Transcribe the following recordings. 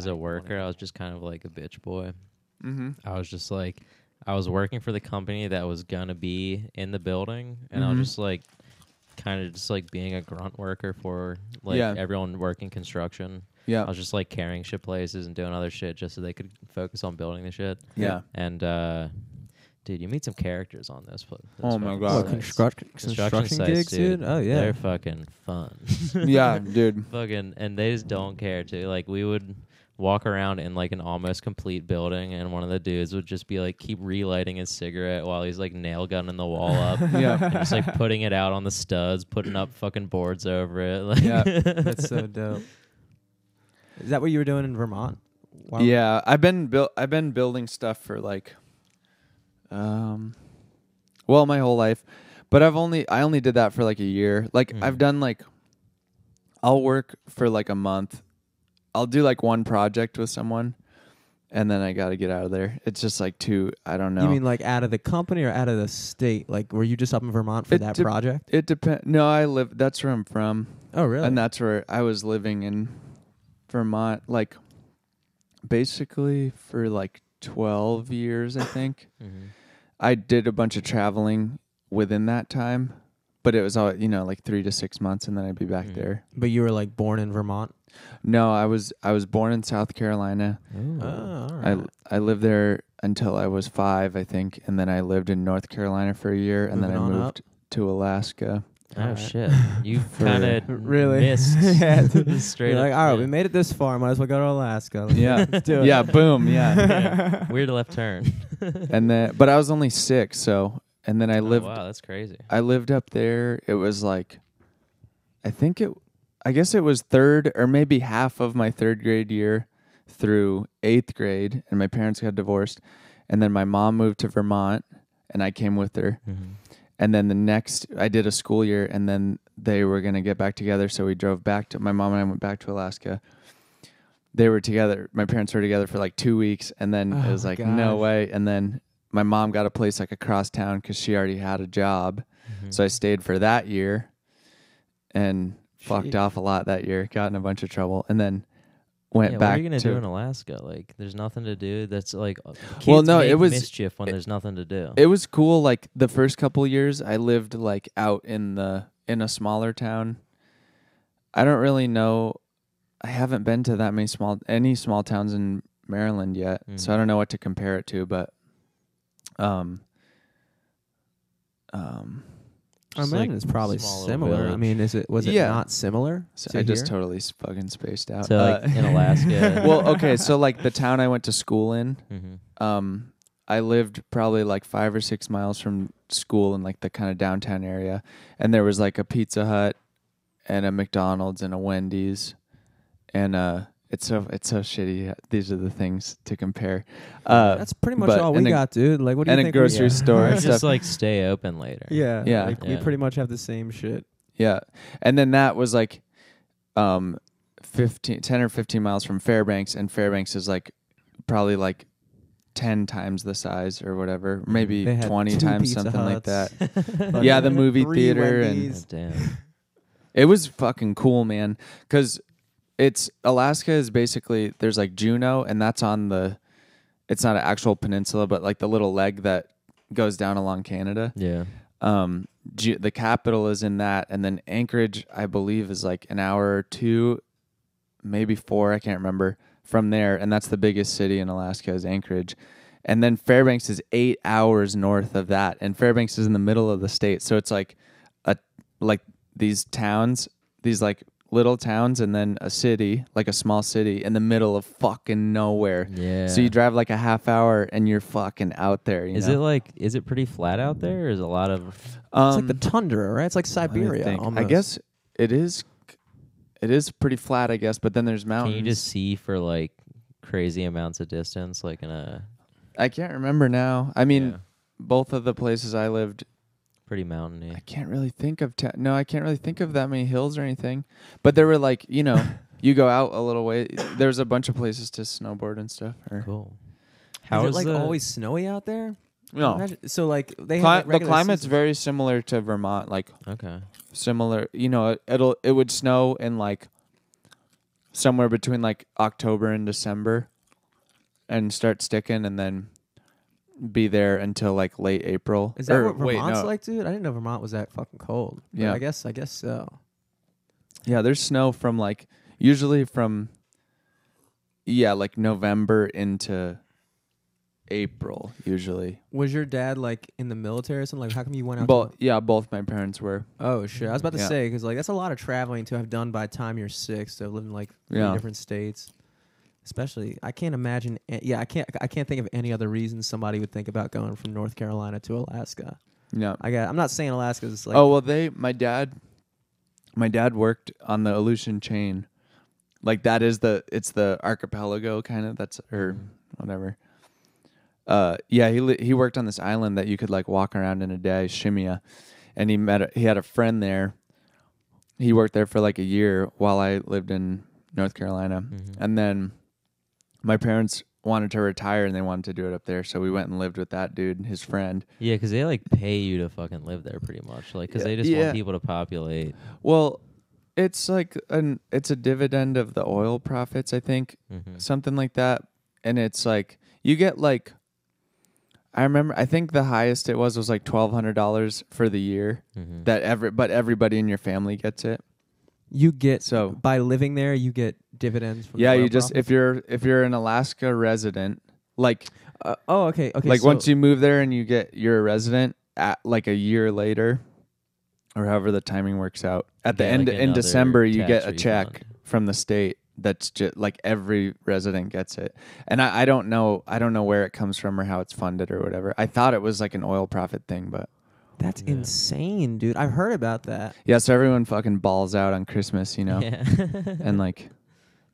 as a worker. I was just kind of like a bitch boy. Mm-hmm. I was just like, I was working for the company that was gonna be in the building, and I was just like, kind of just like being a grunt worker for like Yeah. everyone working construction. Yeah. I was just like carrying shit places and doing other shit just so they could focus on building the shit. Yeah. And uh, dude, you meet some characters on this. pla- Oh my fucking God. What, construction, construction sites, gigs, dude? Oh yeah. they're fucking fun. yeah, dude. fucking and they just don't care too. Like we would walk around in like an almost complete building and one of the dudes would just be like keep relighting his cigarette while he's like nail gunning the wall up. Yeah. just like putting it out on the studs, putting up fucking boards over it. Like Yeah. That's so dope. Is that what you were doing in Vermont? Wow. Yeah, I've been built. I've been building stuff for like, um, well, my whole life, but I've only I only did that for like a year. Like Mhm. I've done like, I'll work for like a month. I'll do like one project with someone, and then I got to get out of there. It's just like too. I don't know. You mean like out of the company or out of the state? Like, were you just up in Vermont for It that dep- project? it depends. No, I live. That's where I'm from, Oh, really? and that's where I was living in Vermont. Like, basically for like twelve years, I think. Mhm. I did a bunch of traveling within that time, but it was all you know, like three to six months, and then I'd be back Mhm. there. but you were like born in Vermont. No, I was I was born in South Carolina. Oh, all I. I lived there until I was five, I think, and then I lived in North Carolina for a year, and then I Moving on moved to Alaska. Oh Alright. shit! You For- kind of Really? missed Yeah. straight You're up. like, all right, yeah. we made it this far. Might as well go to Alaska. Yeah, Let's do it. yeah, boom, yeah. Yeah. Weird left turn. and then, but I was only six, so and then I Oh, lived wow, that's crazy. I lived up there. It was like, I think it, I guess it was third or maybe half of my third grade year through eighth grade, and my parents got divorced, and then my mom moved to Vermont, and I came with her, Mhm. and then the next I did a school year, and then they were gonna get back together, so we drove back to my mom and I went back to Alaska. They were together. My parents were together for like two weeks, and then it Oh was my like no way. And then my mom got a place like across town because she already had a job. Mhm. So I stayed for that year and fucked off a lot that year, got in a bunch of trouble, and then went yeah, back what are you gonna to do in Alaska? Like, there's nothing to do. That's like, uh, Well, no, it was- mischief when it- there's nothing to do. it was cool like the first couple years I lived like out in the in a smaller town. I don't really know I haven't been to that many small any small towns in Maryland yet. So I Mhm. don't know what to compare it to, but um um I Just, imagine like, it's probably small little similar. I mean, is it was it Yeah. not similar? so to I just here? totally s- fucking spaced out. So, like, in Alaska- well, okay, so like the town I went to school in, hmm um I lived probably like five or six miles from school in like the kind of downtown area, and there was like a Pizza Hut, and a McDonald's and a Wendy's, and uh, it's so it's so shitty. These are the things to compare. Uh, That's pretty much but- all we and a- got, dude. Like, what do you think? and a think? we- grocery yeah. store Or and just like stay open later. Yeah, Yeah. Like, we Yeah. pretty much have the same shit. yeah, and then that was like, um, 15, 10 or fifteen miles from Fairbanks, and Fairbanks is like probably like. 10 times the size or whatever maybe They had 20 two times Pizza something like Huts. that Yeah, the movie Three theater and- Wendy's. God damn. It was fucking cool, man. Because it's Alaska is basically there's like Juneau, and that's on the. It's not an actual peninsula, but like the little leg that goes down along Canada. Yeah. Um, Ju- the capital is in that, and then Anchorage, I believe, is like an hour or two, maybe four. I can't remember from there, and that's the biggest city in Alaska is Anchorage. And then Fairbanks is eight hours north of that, and Fairbanks is in the middle of the state. So it's like a like these towns, these like little towns, and then a city, like a small city in the middle of fucking nowhere. Yeah. So you drive like a half hour, and you're fucking out there. You Is know? it like is it pretty flat out there? Or is a lot of It's Um, like the tundra, right? It's like Siberia. I almost. guess it is. It is pretty flat, I guess, but then there's mountains. can mountains. you just see for like crazy amounts of distance, like in a I can't remember now. I mean, yeah, both of the places I lived, pretty mountainy? I can't really think of. Ta- no, I can't really think of that many hills or anything. But there were like, you know, you go out a little way. There's a bunch of places to snowboard and stuff. Or, Cool. How How is it like the, always snowy out there? No, Imagine- so like they Cli- like, the climate's seasons. very similar to Vermont. Like okay? similar. You know, it, it'll it would snow in like somewhere between like October and December, and start sticking, and then be there until like late April. Is that Or, what Vermont's wait, no. like, dude? I didn't know Vermont was that fucking cold. But Yeah. I guess I guess so. Yeah, there's snow from like usually from yeah, like November into April usually. Was your dad like in the military or something? Like, how come you went out? Both yeah, both my parents were. oh shit! I was about to Yeah. say because like that's a lot of traveling to have done by the time you're six. To live in like three Yeah. different states, especially I can't imagine. Yeah, I can't. I can't think of any other reason somebody would think about going from North Carolina to Alaska. Yeah. I got. I'm not saying Alaska's like. oh well, they my dad, my dad worked on the Aleutian chain, like that is the it's the archipelago kind of that's or whatever. Uh, yeah, he li- he worked on this island that you could like walk around in a day, Shemya, and he met a, he had a friend there. He worked there for like a year while I lived in North Carolina, Mhm. and then my parents wanted to retire and they wanted to do it up there, so we went and lived with that dude, and his friend. Yeah, because they like pay you to fucking live there pretty much. Like, because they just yeah. want people to populate. Well, it's like an it's a dividend of the oil profits, I think, hmm something like that. And it's like you get like I remember I think the highest it was was like twelve hundred dollars for the year. hmm That every but everybody in your family gets it. You get So by living there, you get dividends. From yeah, the oil you just profits? if you're if you're an Alaska resident, like Uh, oh, okay, okay. like so- once you move there and you get you're a resident at like a year later or however the timing works out. At the Get, end like, in another December you tax get a check refund. from the state that's just like every resident gets it. And I, I don't know I don't know where it comes from or how it's funded or whatever. I thought it was like an oil profit thing, but That's Yeah. insane, dude. I've heard about that. yeah, so everyone fucking balls out on Christmas, you know. Yeah. And like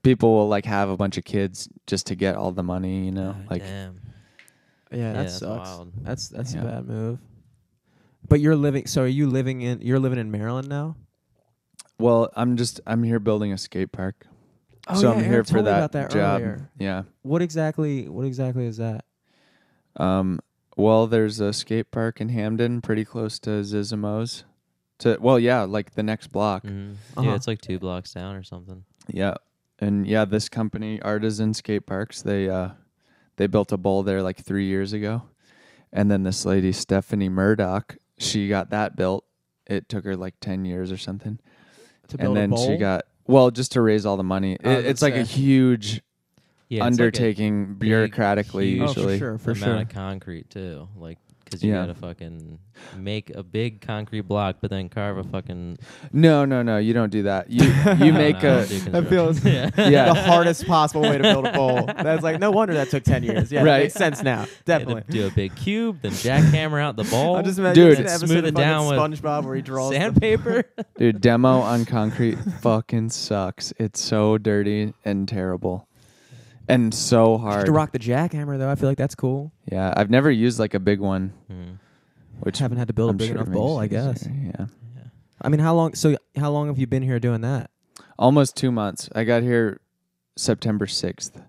people will like have a bunch of kids just to get all the money, you know. God like damn. Yeah, Yeah, that that's sucks. wild. That's that's Yeah. a bad move. But you're living. So are you living in? You're living in Maryland now. well, I'm just I'm here building a skate park. Oh, so yeah, I'm Aaron here for told me that, about that job. earlier. Yeah. What exactly? What exactly is that? Um, well, there's a skate park in Hampden, pretty close to Zissimos. To well, yeah, like the next block. Mhm. Uh-huh. Yeah, it's like two blocks down or something. Yeah, and yeah, this company, Artisan Skate Parks, they uh, they built a bowl there like three years ago, and then this lady Stephanie Murdoch, she got that built. It took her like ten years or something, To build and a then she got well just to raise all the money. I It, it's gonna like a huge Yeah, it's like undertaking bureaucratically huge- Oh, for usually. sure, for amount sure. of concrete too. Like, because you Yeah. gotta fucking make a big concrete block, but then carve a fucking. No, no, no, you don't do that. You you make No, I a don't That feels- yeah. Yeah. the hardest possible way to build a bowl. That's like no wonder that took ten years. Yeah, that Right. makes sense now. You had Definitely. do a big cube, then jackhammer out the ball. I'm just imagining Dude. an episode Smooth of it fucking down with SpongeBob where he draws the- sandpaper. Dude, demo on concrete fucking sucks. It's so dirty and terrible. And so You hard. to rock the jackhammer though. I feel like that's cool. Yeah, I've never used like a big one, Hmm. which Haven't had to build I'm a big sure enough bowl, I guess. easier, Yeah. Yeah. I mean, how long? So how long have you been here doing that? Almost 2 months. I got here September 6th.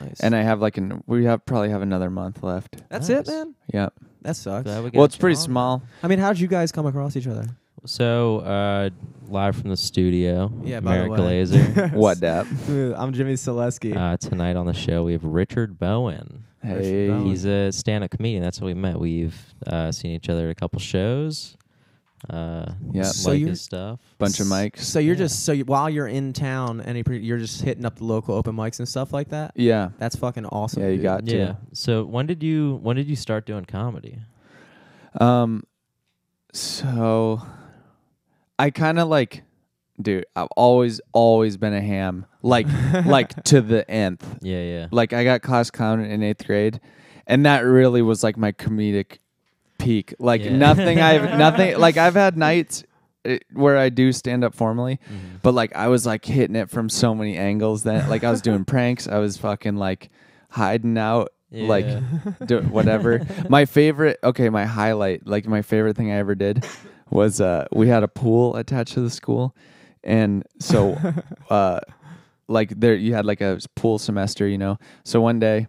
nice. And I have like an we have probably have another month left. that's Nice. it, man. Yeah. That sucks. We Well, it's pretty on. small. I mean, how did you guys come across each other? So, uh, live from the studio. Yeah, by the way. Laser. What dap? I'm Jimmy Selesky. uh, tonight on the show, we have Richard Bowen. Hey. He's a stand-up comedian. That's how we met. We've uh, seen each other at a couple shows. Uh, Yeah. So like you're- his stuff. Bunch of mics. So you're Yeah. just so you, while you're in town and you- you're just hitting up the local open mics and stuff like that. Yeah. That's fucking awesome. Yeah, you dude. got to. Yeah. So when did you when did you start doing comedy? Um, so I kind of like, dude. I've always, always been a ham, like, like to the nth. Yeah, yeah. Like I got class clown in eighth grade, and that really was like my comedic peak. Like Yeah. nothing I've nothing like I've had nights eh, where I do stand up formally, Mhm. but like I was like hitting it from so many angles. Then like I was doing pranks. I was fucking like hiding out. Like Yeah. do whatever. my favorite, okay, my highlight, like my favorite thing I ever did was uh we had a pool attached to the school, and so uh like there you had like a pool semester, you know. So one day.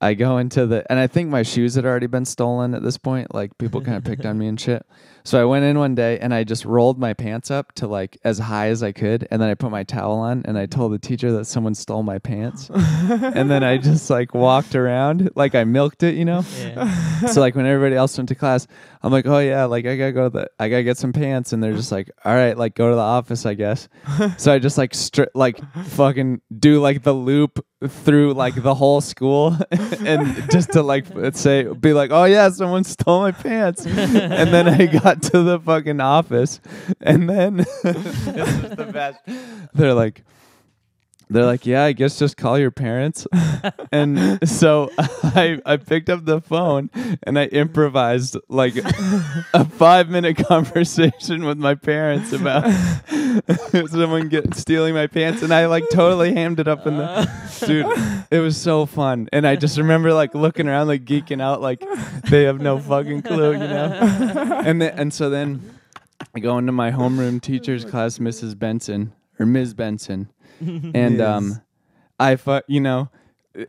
I go into the and I think my shoes had already been stolen at this point. Like people kind of picked on me and shit. So I went in one day and I just rolled my pants up to like as high as I could, and then I put my towel on and I told the teacher that someone stole my pants, and then I just like walked around like I milked it, you know. Yeah. so like when everybody else went to class, I'm like, oh yeah, like I gotta go to the, I gotta get some pants, and they're just like, all right, like go to the office, I guess. so I just like like fucking do like the loop through like the whole school, and just to like say, be like, oh yeah, someone stole my pants, and then I got to the fucking office, and then this was the best. They're like. They're like, yeah, I guess just call your parents. and so I I picked up the phone and I improvised like a five minute conversation with my parents about someone get stealing my pants, and I like totally hammed it up in the uh. dude. It was so fun, and I just remember like looking around, like geeking out, like they have no fucking clue, you know. And then and so then I go into my homeroom teacher's class, Mrs. Benson or Ms. Benson, and um, I fu- you know.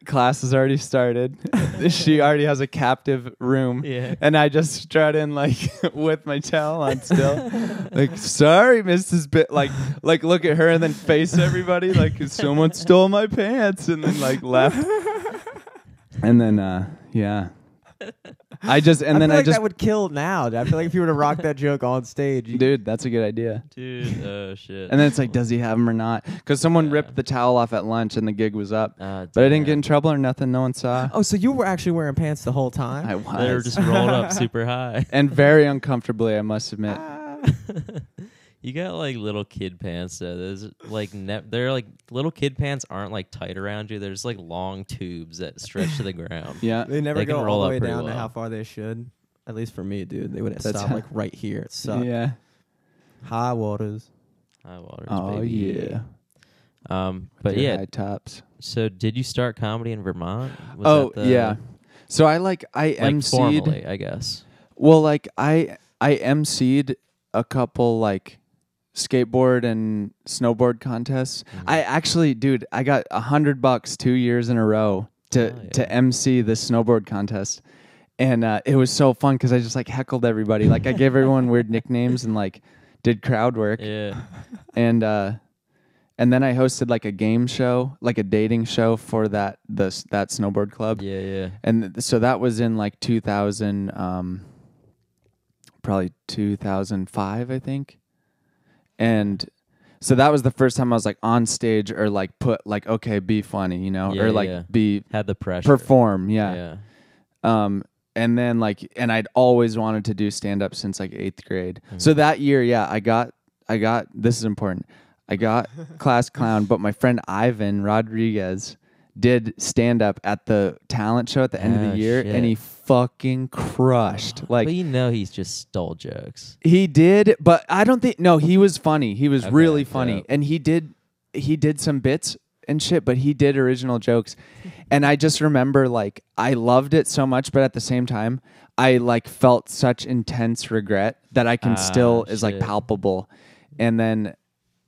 Class has already started. she already has a captive room, Yeah. and I just strut in like with my towel on still. like, sorry, Mrs. Bit like like look at her and then face everybody like someone stole my pants and then like left. And then uh yeah. I just and I then feel I like just that would kill now. I feel like if you were to rock that joke on stage, you- dude, that's a good idea. Dude, oh shit. And then it's like, does he have him or not? Because someone Yeah. ripped the towel off at lunch and the gig was up. Ah, But I didn't get in trouble or nothing. No one saw. Oh, so you were actually wearing pants the whole time? I was. They were just rolled up super high. and very uncomfortably, I must admit. you got like little kid pants though. Those like ne- they're like little kid pants aren't like tight around you. There's like long tubes that stretch to the ground. Yeah. They never They can go roll all the up way pretty down to well. how far they should. At least for me, dude. They would That's stop how- like right here. It sucked. Yeah. High waters. High waters, Oh baby. yeah. Um, but Your yeah. high tops. So did you start comedy in Vermont? Was oh that the- yeah. So I like I like emceed. formally, I guess. Well, like I I emceed a couple like skateboard and snowboard contests. Mhm. I actually, dude, I got a hundred bucks two years in a row to Oh, yeah. to MC the snowboard contest, and uh, it was so fun because I just like heckled everybody. Like I gave everyone weird nicknames and like did crowd work, Yeah. and uh, and then I hosted like a game show, like a dating show for that the that snowboard club Yeah, yeah. and th- so that was in like 2000 um probably 2005 i think and so that was the first time i was like on stage or like put like okay be funny you know Yeah, or like yeah. be Had the pressure. perform yeah. Yeah. um and then like and i'd always wanted to do stand up since like eighth grade Mhm. so that year yeah i got i got this is important i got class clown but my friend ivan rodriguez did stand up at the talent show at the end of Oh, the year shit. and he fucking crushed. Like but you know he's just stole jokes. he did but i don't think no he was funny. He was Okay, really funny. dope. and he did he did some bits and shit but he did original jokes. And i just remember like i loved it so much but at the same time i like felt such intense regret that i can Ah, still is like shit. palpable. And then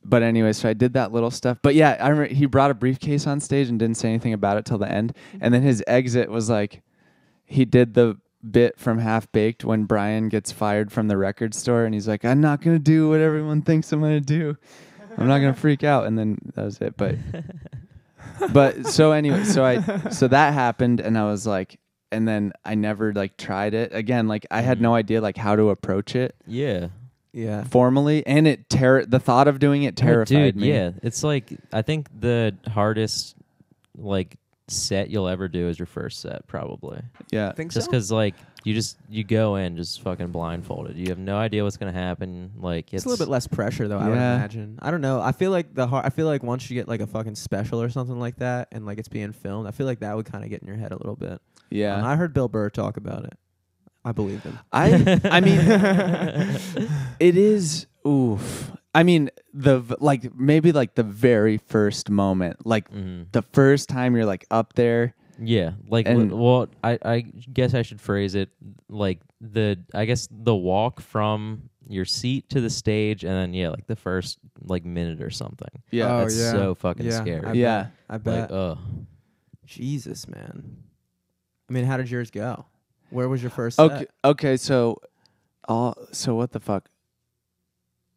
but anyway so i did that little stuff. But yeah i remember he brought a briefcase on stage and didn't say anything about it till the end. And then his exit was like he did the bit from Half Baked when Brian gets fired from the record store and he's like, I'm not gonna do what everyone thinks I'm gonna do. I'm not gonna freak out. And then that was it. But but so anyway, so I so that happened and I was like and then I never like tried it. Again, like I had no mm-hmm. idea like how to approach it Yeah. Yeah. formally and it ter- the thought of doing it Oh, terrified dude, me. Yeah, it's like I think the hardest like set you'll ever do is your first set, probably. Yeah. I think Just so? because like you just you go in just fucking blindfolded. You have no idea what's gonna happen. Like It's a little bit less pressure, though. I would imagine. I don't know. I feel like the har I feel like once you get like a fucking special or something like that, and like it's being filmed, I feel like that would kind of get in your head a little bit. Yeah. Um, I heard Bill Burr talk about it. I believe him. I I mean it is oof. I mean the like maybe like the very first moment, like hmm the first time you're like up there. Yeah, like And- w- well, I I guess I should phrase it like the I guess the walk from your seat to the stage, and then yeah, like the first like minute or something. Yeah. Oh, That's yeah. so fucking Yeah, scary. I yeah. bet. I bet. like, uh, Jesus, man. I mean, how did yours go? Where was your first set? Okay. Okay. So all so what the fuck?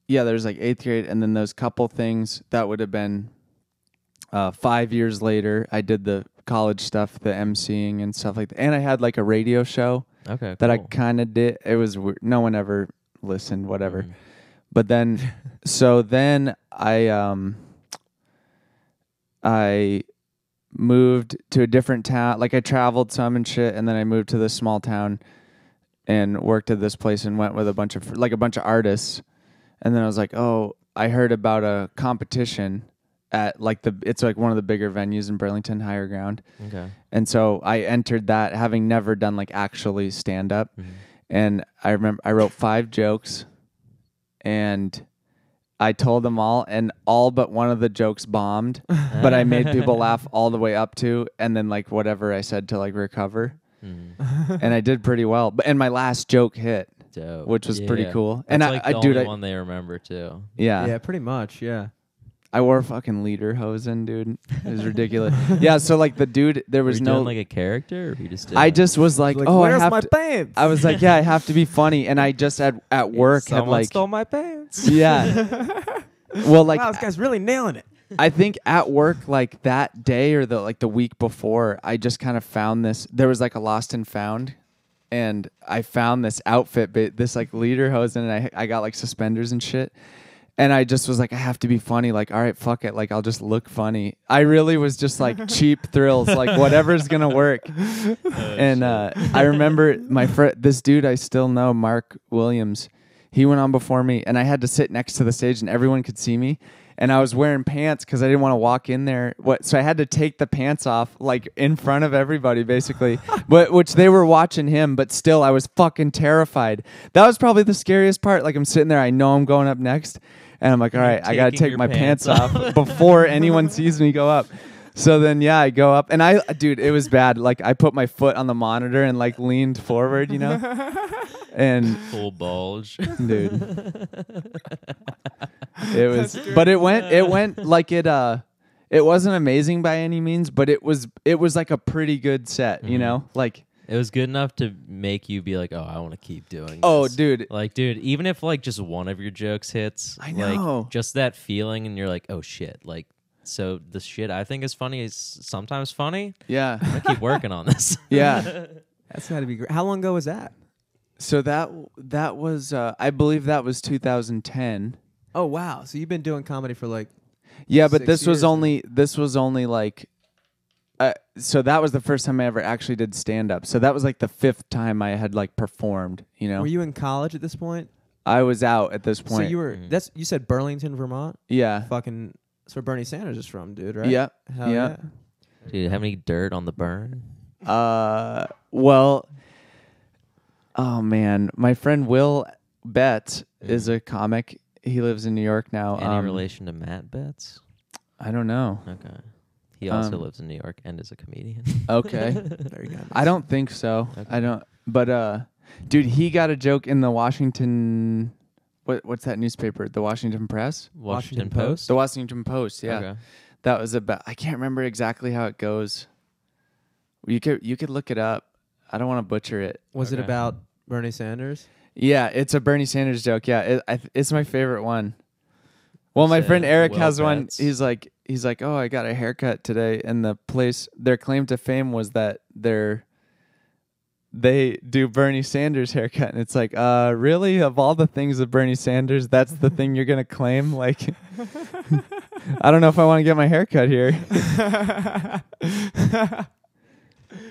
Yeah, there's like eighth grade, and then those couple things that would have been uh, five years later. I did the college stuff, the emceeing and stuff like that, and I had like a radio show Okay. that I kind of did. It was weird. no one ever listened, whatever. Mhm. But then, so then I um I moved to a different town. Like I traveled some and shit, and then I moved to this small town and worked at this place and went with a bunch of like a bunch of artists. And then I was like, oh, I heard about a competition at like the it's like one of the bigger venues in Burlington, Higher Ground. Okay. And so I entered that having never done like actually stand up Mhm. and I remember I wrote five jokes, and I told them all, and all but one of the jokes bombed. but I made people laugh all the way up to, and then like whatever I said to like recover, Mhm. and I did pretty well. But and my last joke hit, Dope. which was pretty Yeah. cool. That's and I, like I the dude, only I, one they remember too. yeah, Yeah, pretty much. Yeah. I wore fucking lederhosen, dude. It was ridiculous. yeah, so like the dude, there Were was you no. doing like a character, or you just? Did I just was like, Like, oh, I where's have my to. pants? I was like, yeah, I have to be funny, and I just at at work had Someone like, stole my pants. yeah. well, like wow, this guy's really nailing it. I think at work, like that day or the like the week before, I just kind of found this. There was like a lost and found, and I found this outfit, but this like lederhosen, and I I got like suspenders and shit. And I just was like, I have to be funny. Like, all right, fuck it. Like, I'll just look funny. I really was just like cheap thrills, like whatever's gonna work. and uh, I remember my friend, this dude I still know, Mark Williams. He went on before me, and I had to sit next to the stage, and everyone could see me. And I was wearing pants because I didn't want to walk in there. What? So I had to take the pants off, like in front of everybody, basically. but which they were watching him, but still, I was fucking terrified. That was probably the scariest part. Like I'm sitting there, I know I'm going up next, and I'm like, all right, I got to take my pants pants off before anyone sees me go up. So then, yeah, I go up, and I, dude, it was bad. Like I put my foot on the monitor and like leaned forward, you know, and full bulge. dude, it was, but it went, it went like it, uh, it wasn't amazing by any means, but it was, it was like a pretty good set, you Mhm. know, like, It was good enough to make you be like, "Oh, I want to keep doing." oh, this. dude, Like, dude, even if like just one of your jokes hits, I know. like just that feeling, and you're like, "Oh shit!" Like, so the shit I think is funny is sometimes funny. yeah, I keep working on this. yeah. That's got to be great. How long ago was that? So that that was, uh, I believe that was 2010. Oh wow. So you've been doing comedy for like Yeah, but this was years now. only this was only like uh, so that was the first time I ever actually did stand up. So that was like the fifth time I had like performed, you know. Were you in college at this point? I was out at this point. So you were Mhm. that's you said Burlington, Vermont? yeah. Fucking that's where Bernie Sanders is from, dude, right? Yeah. Hell yeah. Dude, have any dirt on the burn? Uh well Oh man, my friend Will Betts is a comic. He lives in New York now. Any Um, relation to Matt Betts? I don't know. Okay. He also Um, lives in New York and is a comedian. Okay. There you go. I don't think so. Okay. I don't. But uh, dude, he got a joke in the Washington. What what's that newspaper? The Washington Press. Washington Washington Post? Post. The Washington Post. Yeah, Okay. that was about. I can't remember exactly how it goes. You could you could look it up. I don't want to butcher it. Was it about Bernie Sanders? Yeah, it's a Bernie Sanders joke. Yeah, it, I, it's my favorite one. Well, my friend Eric Will has one. He's like, he's like, oh, I got a haircut today, and the place, their claim to fame was that they're, they do Bernie Sanders haircut, and it's like, uh, really? Of all the things of Bernie Sanders, that's the thing you're gonna claim? Like, I don't know if I want to get my haircut here.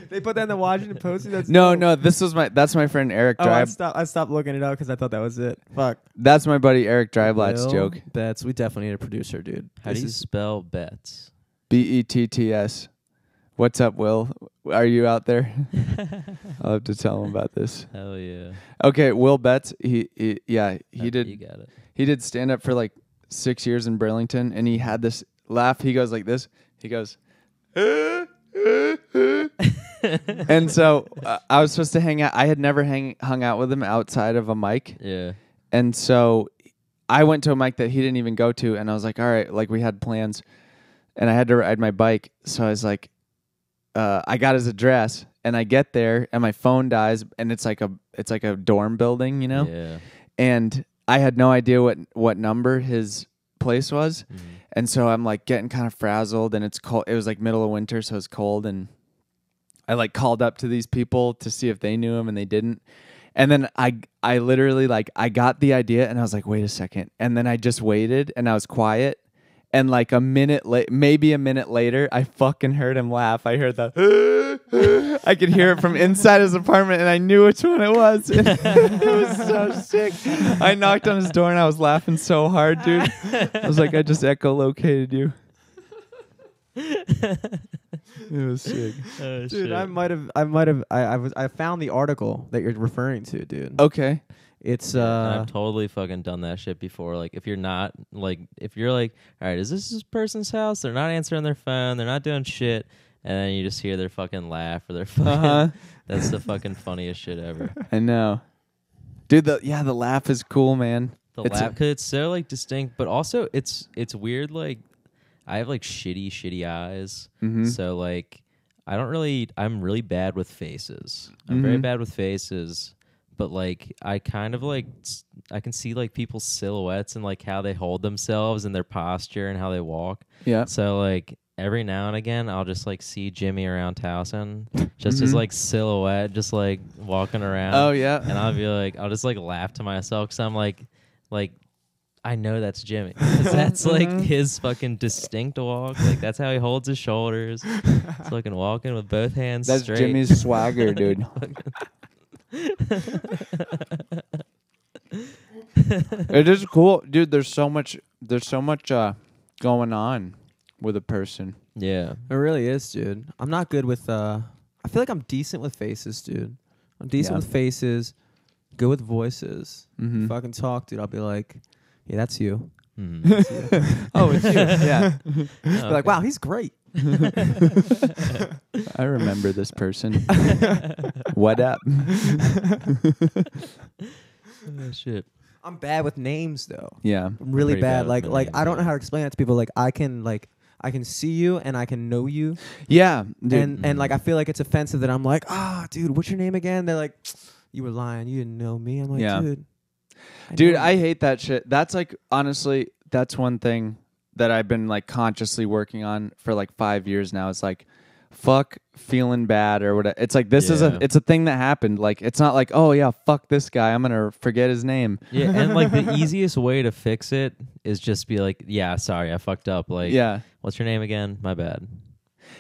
They put that in the Washington Post. That's No, dope. no, this was my, that's my friend Eric Oh, I stopped. I stopped looking it up because I thought that was it. Fuck. That's my buddy Eric Dryblatt's joke. Betts. We definitely need a producer, dude. How This do you is- spell Betts? B E T T S. What's up, Will? Are you out there? I'll have to tell him about this. Hell yeah. Okay, Will Betts. He, he yeah, he Uh, You did got it. he did stand up for like six years in Burlington, and he had this laugh. He goes like this. He goes. and so uh, I was supposed to hang out. I had never hang, hung out with him outside of a mic, Yeah. and so I went to a mic that he didn't even go to, and I was like, all right, like we had plans, and I had to ride my bike, so I was like, uh, I got his address, and I get there and my phone dies and it's like a it's like a dorm building, you know? Yeah. And I had no idea what what number his place was. Mhm. And so I'm like getting kind of frazzled and it's cold. It was like middle of winter, so it's cold. And I like called up to these people to see if they knew him and they didn't. And then I, I literally like, I got the idea and I was like, wait a second. And then I just waited and I was quiet. And like a minute late, maybe a minute later, I fucking heard him laugh. I heard the, I could hear it from inside his apartment and I knew which one it was. it was so sick. I knocked on his door and I was laughing so hard, dude. I was like, I just echolocated you. it was sick. Oh, Dude, shit. I might have, I might have, I, I was, I found the article that you're referring to, dude. Okay. It's uh, I've totally fucking done that shit before. Like, if you're not like, if you're like, all right, is this this person's house? They're not answering their phone. They're not doing shit, and then you just hear their fucking laugh or their fucking. Uh huh. That's the fucking funniest shit ever. I know, dude. The yeah, the laugh is cool, man. The It's- laugh, because it's so like distinct, but also it's it's weird. Like, I have like shitty, shitty eyes, Mm-hmm. so like, I don't really. I'm really bad with faces. I'm very Mhm. bad with faces. But like I kind of like I can see like people's silhouettes and like how they hold themselves and their posture and how they walk. yeah. So like every now and again I'll just like see Jimmy around Towson, just his Mhm. like silhouette, just like walking around. Oh yeah. And I'll be like, I'll just like laugh to myself because I'm like, like, I know that's Jimmy. that's like Mhm. his fucking distinct walk. Like that's how he holds his shoulders. It's fucking walking with both hands That's straight. Jimmy's swagger, dude. It is cool, dude. There's so much. There's so much uh, going on with a person. yeah. it really is, dude. I'm not good with uh, I feel like I'm decent with faces, dude. I'm decent Yeah. with faces, good with voices. Mm-hmm. If I can talk, dude, I'll be like, yeah, that's you. Hmm. oh, it's you. Yeah, Be like, wow, he's great. I remember this person. what up? Oh, shit. I'm bad with names though. yeah. I'm really pretty bad. bad with Like the like names, I don't know yeah. how to explain it to people. Like I can like I can see you and I can know you, Yeah, dude. and and like. I feel like it's offensive that I'm like, ah, dude, what's your name again? They're like, you were lying. You didn't know me. I'm like, Yeah. dude. Dude, I hate that shit. That's like honestly, that's one thing that I've been like consciously working on for like five years now. It's like, fuck feeling bad or whatever. It's like this is a it's a thing that happened. Like it's not like oh yeah, fuck this guy. I'm gonna forget his name. Yeah, and like the easiest way to fix it is just be like, yeah, sorry, I fucked up. Like, yeah, what's your name again? My bad.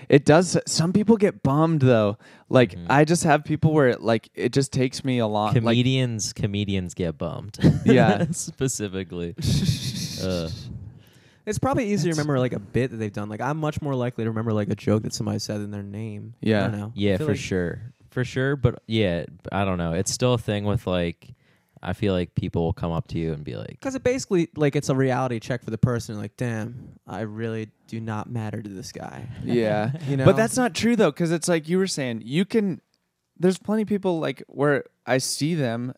It does. Some people get bummed though. Like Mhm. I just have people where it, like it just takes me a lot. Like Comedians, comedians get bummed. Yeah. specifically. uh, It's probably easier It's- to remember like a bit that they've done. Like I'm much more likely to remember like a joke that somebody said than their name. I Yeah. don't know. Yeah, feel for like- sure, for sure. But yeah, I don't know. It's still a thing with like, I feel like people will come up to you and be like, Because it basically like it's a reality check for the person. Like, damn, I really do not matter to this guy. yeah. You know, But that's not true though, because it's like you were saying, you can. There's plenty of people like where I see them,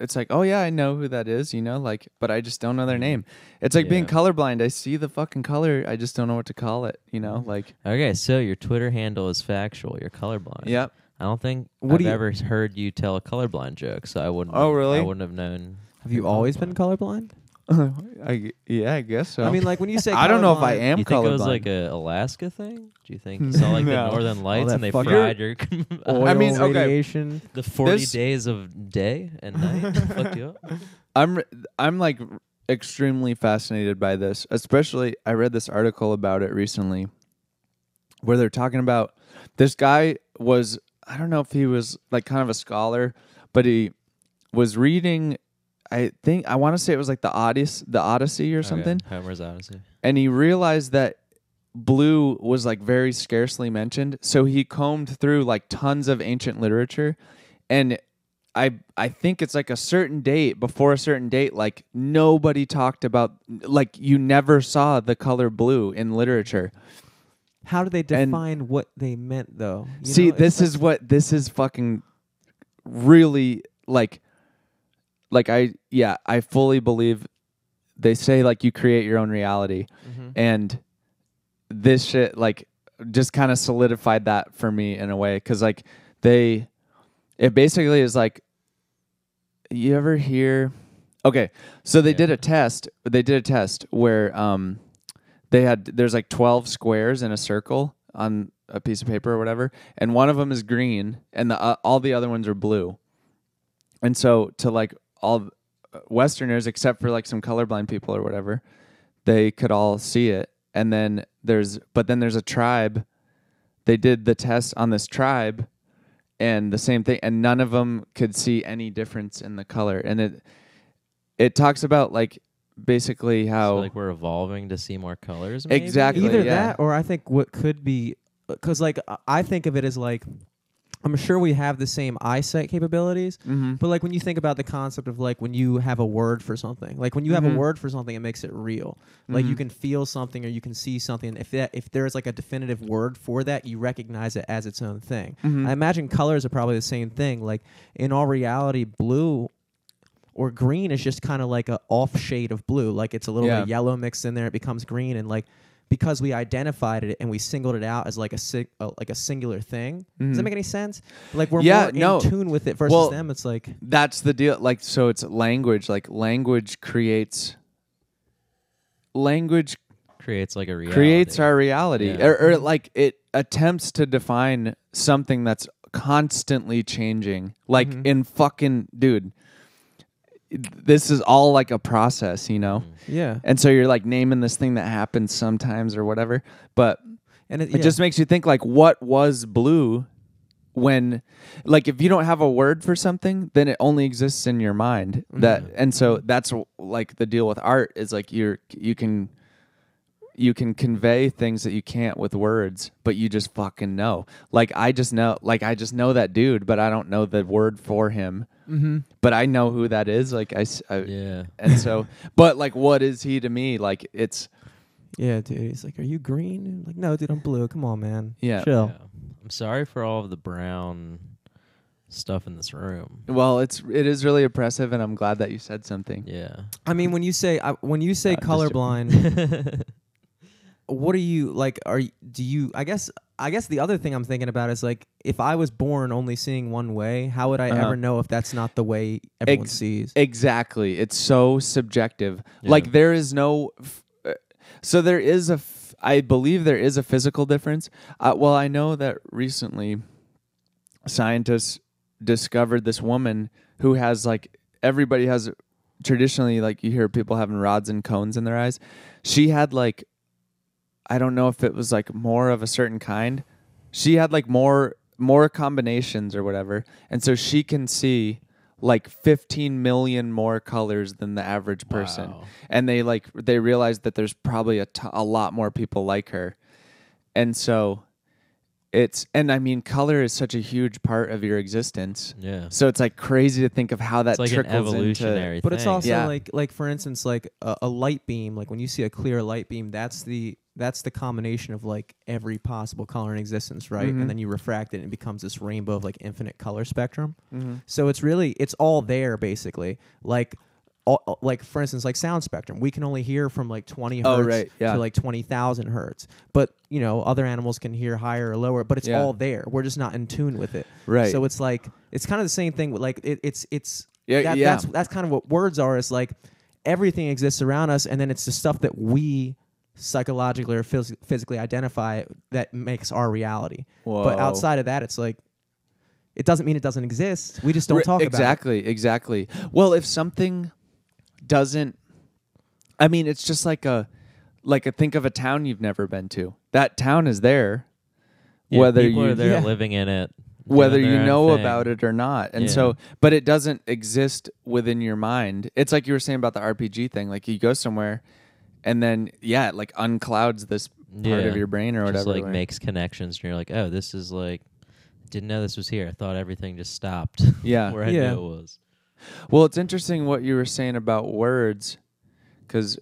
it's like, oh yeah, I know who that is, you know, like, but I just don't know their name. It's like being Yeah. colorblind. I see the fucking color, I just don't know what to call it, you know, like. okay, so your Twitter handle is factual. You're colorblind. Yep. I don't think What I've do you- ever heard you tell a colorblind joke, so I wouldn't. Oh, really? I wouldn't have known. Have you always been colorblind? I, yeah, I guess so. I mean, like when you say I don't know if I colorblind- am you think colorblind. it was like a Alaska thing? Do you think you saw like No. the northern lights that and they fucking- fried your oil I mean, okay. radiation. the forty This- days of day and night fucked you up? I'm I'm like extremely fascinated by this. Especially I read this article about it recently where they're talking about this guy was I don't know if he was like kind of a scholar, but he was reading I think I want to say it was like the Odyssey, the Odyssey or something, Okay, Homer's Odyssey. and he realized that blue was like very scarcely mentioned. So he combed through like tons of ancient literature, and I I think it's like a certain date before a certain date, like nobody talked about like you never saw the color blue in literature. How do they And- define what they meant though? You See, know, this like- is what this is fucking really like like I yeah, I fully believe they say like you create your own reality Mhm. and this shit like just kind of solidified that for me in a way cuz like they it basically is like you ever hear okay so they did a test they did a test where um they had there's like 12 squares in a circle on a piece of paper or whatever and one of them is green and the uh, all the other ones are blue. And so to like all westerners except for like some colorblind people or whatever they could all see it. And then there's but then there's a tribe. They did the test on this tribe and the same thing and none of them could see any difference in the color. And it it talks about like basically how So, like we're evolving to see more colors. Maybe? Exactly, Either yeah. that, or I think what could be, because like I- I think of it as like, I'm sure we have the same eyesight capabilities, Mhm. but like when you think about the concept of like when you have a word for something, like when you have Mhm. a word for something, it makes it real. Like you Mhm. can feel something or you can see something. If that if there's like a definitive word for that, you recognize it as its own thing. Mhm. I imagine colors are probably the same thing. Like in all reality, blue or green is just kind of like a off shade of blue. Like it's a little bit Yeah. of yellow mixed in there, it becomes green, and like because we identified it and we singled it out as like a, si- uh, like a singular thing. Does that Mhm. make any sense? Like we're Yeah, more in no. tune with it versus Well, them. It's like that's the deal like so it's language like language creates language creates like a reality. creates our reality Yeah. or, or like it attempts to define something that's constantly changing like Mhm. in fucking dude this is all like a process you know Mm. yeah, and so you're like naming this thing that happens sometimes or whatever but and it, it yeah. just makes you think like what was blue when like if you don't have a word for something then it only exists in your mind that Mhm. and so that's like the deal with art is like you're you can you can convey things that you can't with words but you just fucking know like i just know like i just know that dude but i don't know the word for him Mhm. but i know who that is like I, Yeah. and so but like what is he to me like it's yeah, dude. He's like, "Are you green?" And I'm like, no, dude, I'm blue. Come on, man. Yeah. chill. Yeah. I'm sorry for all of the brown stuff in this room. well it's it is really oppressive and i'm glad that you said something Yeah. I mean, when you say I when you say Uh, just colorblind, what are you like? Are y- do you? I guess I guess the other thing I'm thinking about is like, if I was born only seeing one way, how would I Uh-huh. ever know if that's not the way everyone Ex- sees? Exactly. It's so subjective. Yeah. Like there is no. F- uh, so there is a. F- I believe there is a physical difference. Uh, well, I know that recently, scientists discovered this woman who has like everybody has traditionally like you hear people having rods and cones in their eyes. She had like, I don't know if it was like more of a certain kind. She had like more more combinations or whatever, and so she can see like 15 million more colors than the average person Wow. and they like they realized that there's probably a a lot more people like her and so it's and i mean color is such a huge part of your existence Yeah. so it's like crazy to think of how that It's like an trickles into evolutionary But it's also Yeah. like like for instance like a, a light beam like when you see a clear light beam that's the that's the combination of like every possible color in existence right Mhm. and then you refract it and it becomes this rainbow of like infinite color spectrum Mhm. so it's really it's all there basically like all, like for instance like sound spectrum we can only hear from like 20 hertz Oh, right, yeah. to like 20,000 hertz but you know other animals can hear higher or lower but it's Yeah. all there we're just not in tune with it right so it's like it's kind of the same thing with like it, it's it's yeah, that, yeah. that's that's kind of what words are. Is like everything exists around us, and then it's the stuff that we psychologically or phys- physically identify that makes our reality. But outside of that, it's like it doesn't mean it doesn't exist. We just don't Ri- talk exactly exactly well if something doesn't i mean it's just like a like a think of a town you've never been to that town is there Yeah, whether people you are there Yeah. living in it, whether you know thing. about it or not and Yeah. so but it doesn't exist within your mind it's like you were saying about the rpg thing like you go somewhere and then yeah it like unclouds this part Yeah. of your brain or Just whatever like where- makes connections, and you're like, oh, this is like, didn't know this was here. I thought everything just stopped yeah where I Yeah. knew it was. Well, it's interesting what you were saying about words, because,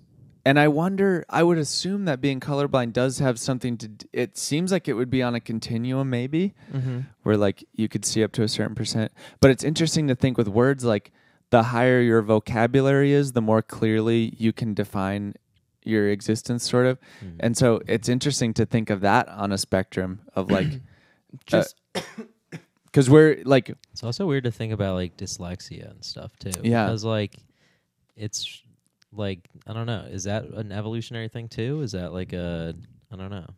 and I wonder, I would assume that being colorblind does have something to. d- It seems like it would be on a continuum, maybe. Mm-hmm. where like you could see up to a certain percent. But it's interesting to think with words, like the higher your vocabulary is, the more clearly you can define your existence, sort of. Mhm. And so it's interesting to think of that on a spectrum of like, Just because we're like It's also weird to think about like dyslexia and stuff too. Yeah. Because like it's like I don't know. Is that an evolutionary thing too? Is that like a I don't know.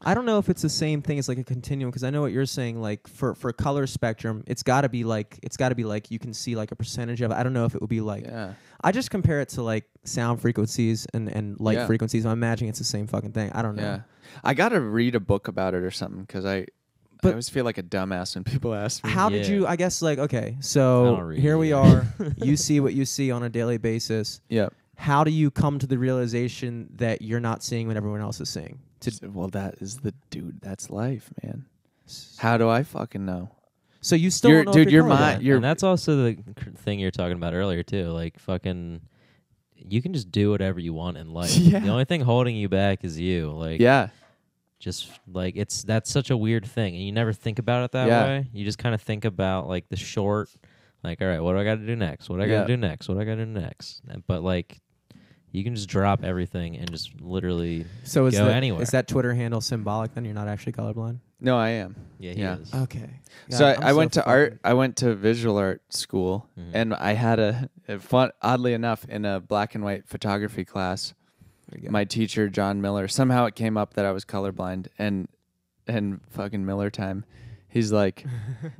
I don't know if it's the same thing as like a continuum because I know what you're saying. Like for for color spectrum, it's got to be like it's got to be like you can see like a percentage of. it. I don't know if it would be like. yeah I just compare it to like sound frequencies and and light Yeah. frequencies. I'm imagining it's the same fucking thing. I don't know. yeah. I gotta read a book about it or something because I. But I always feel like a dumbass when people ask me. How did you? I guess like okay, so here we are. you see what you see on a daily basis. Yeah. How do you come to the realization that you're not seeing what everyone else is seeing? To, well, that is the dude. That's life, man. How do I fucking know? so you still You're- don't know if dude, you're you're colorblind. my- you're- and that's also the cr- thing you're talking about earlier too. Like fucking, you can just do whatever you want in life. Yeah. The only thing holding you back is you. Like Yeah. just like it's that's such a weird thing, and you never think about it that Yeah. way. You just kind of think about like the short, like all right, what do I got to do next? What do I got Yeah. to do next? What do I got to do next? And- But like, you can just drop everything and just literally, So is go that, anywhere. is that Twitter handle symbolic? Then you're not actually colorblind. No, I am. yeah, he Yeah. is. Okay. so I, I went to art. I went to visual art school, Mhm. and I had a, a fun. Oddly enough, in a black and white photography class, my teacher John Miller. Somehow it came up that I was colorblind, and and fucking Miller time. He's like,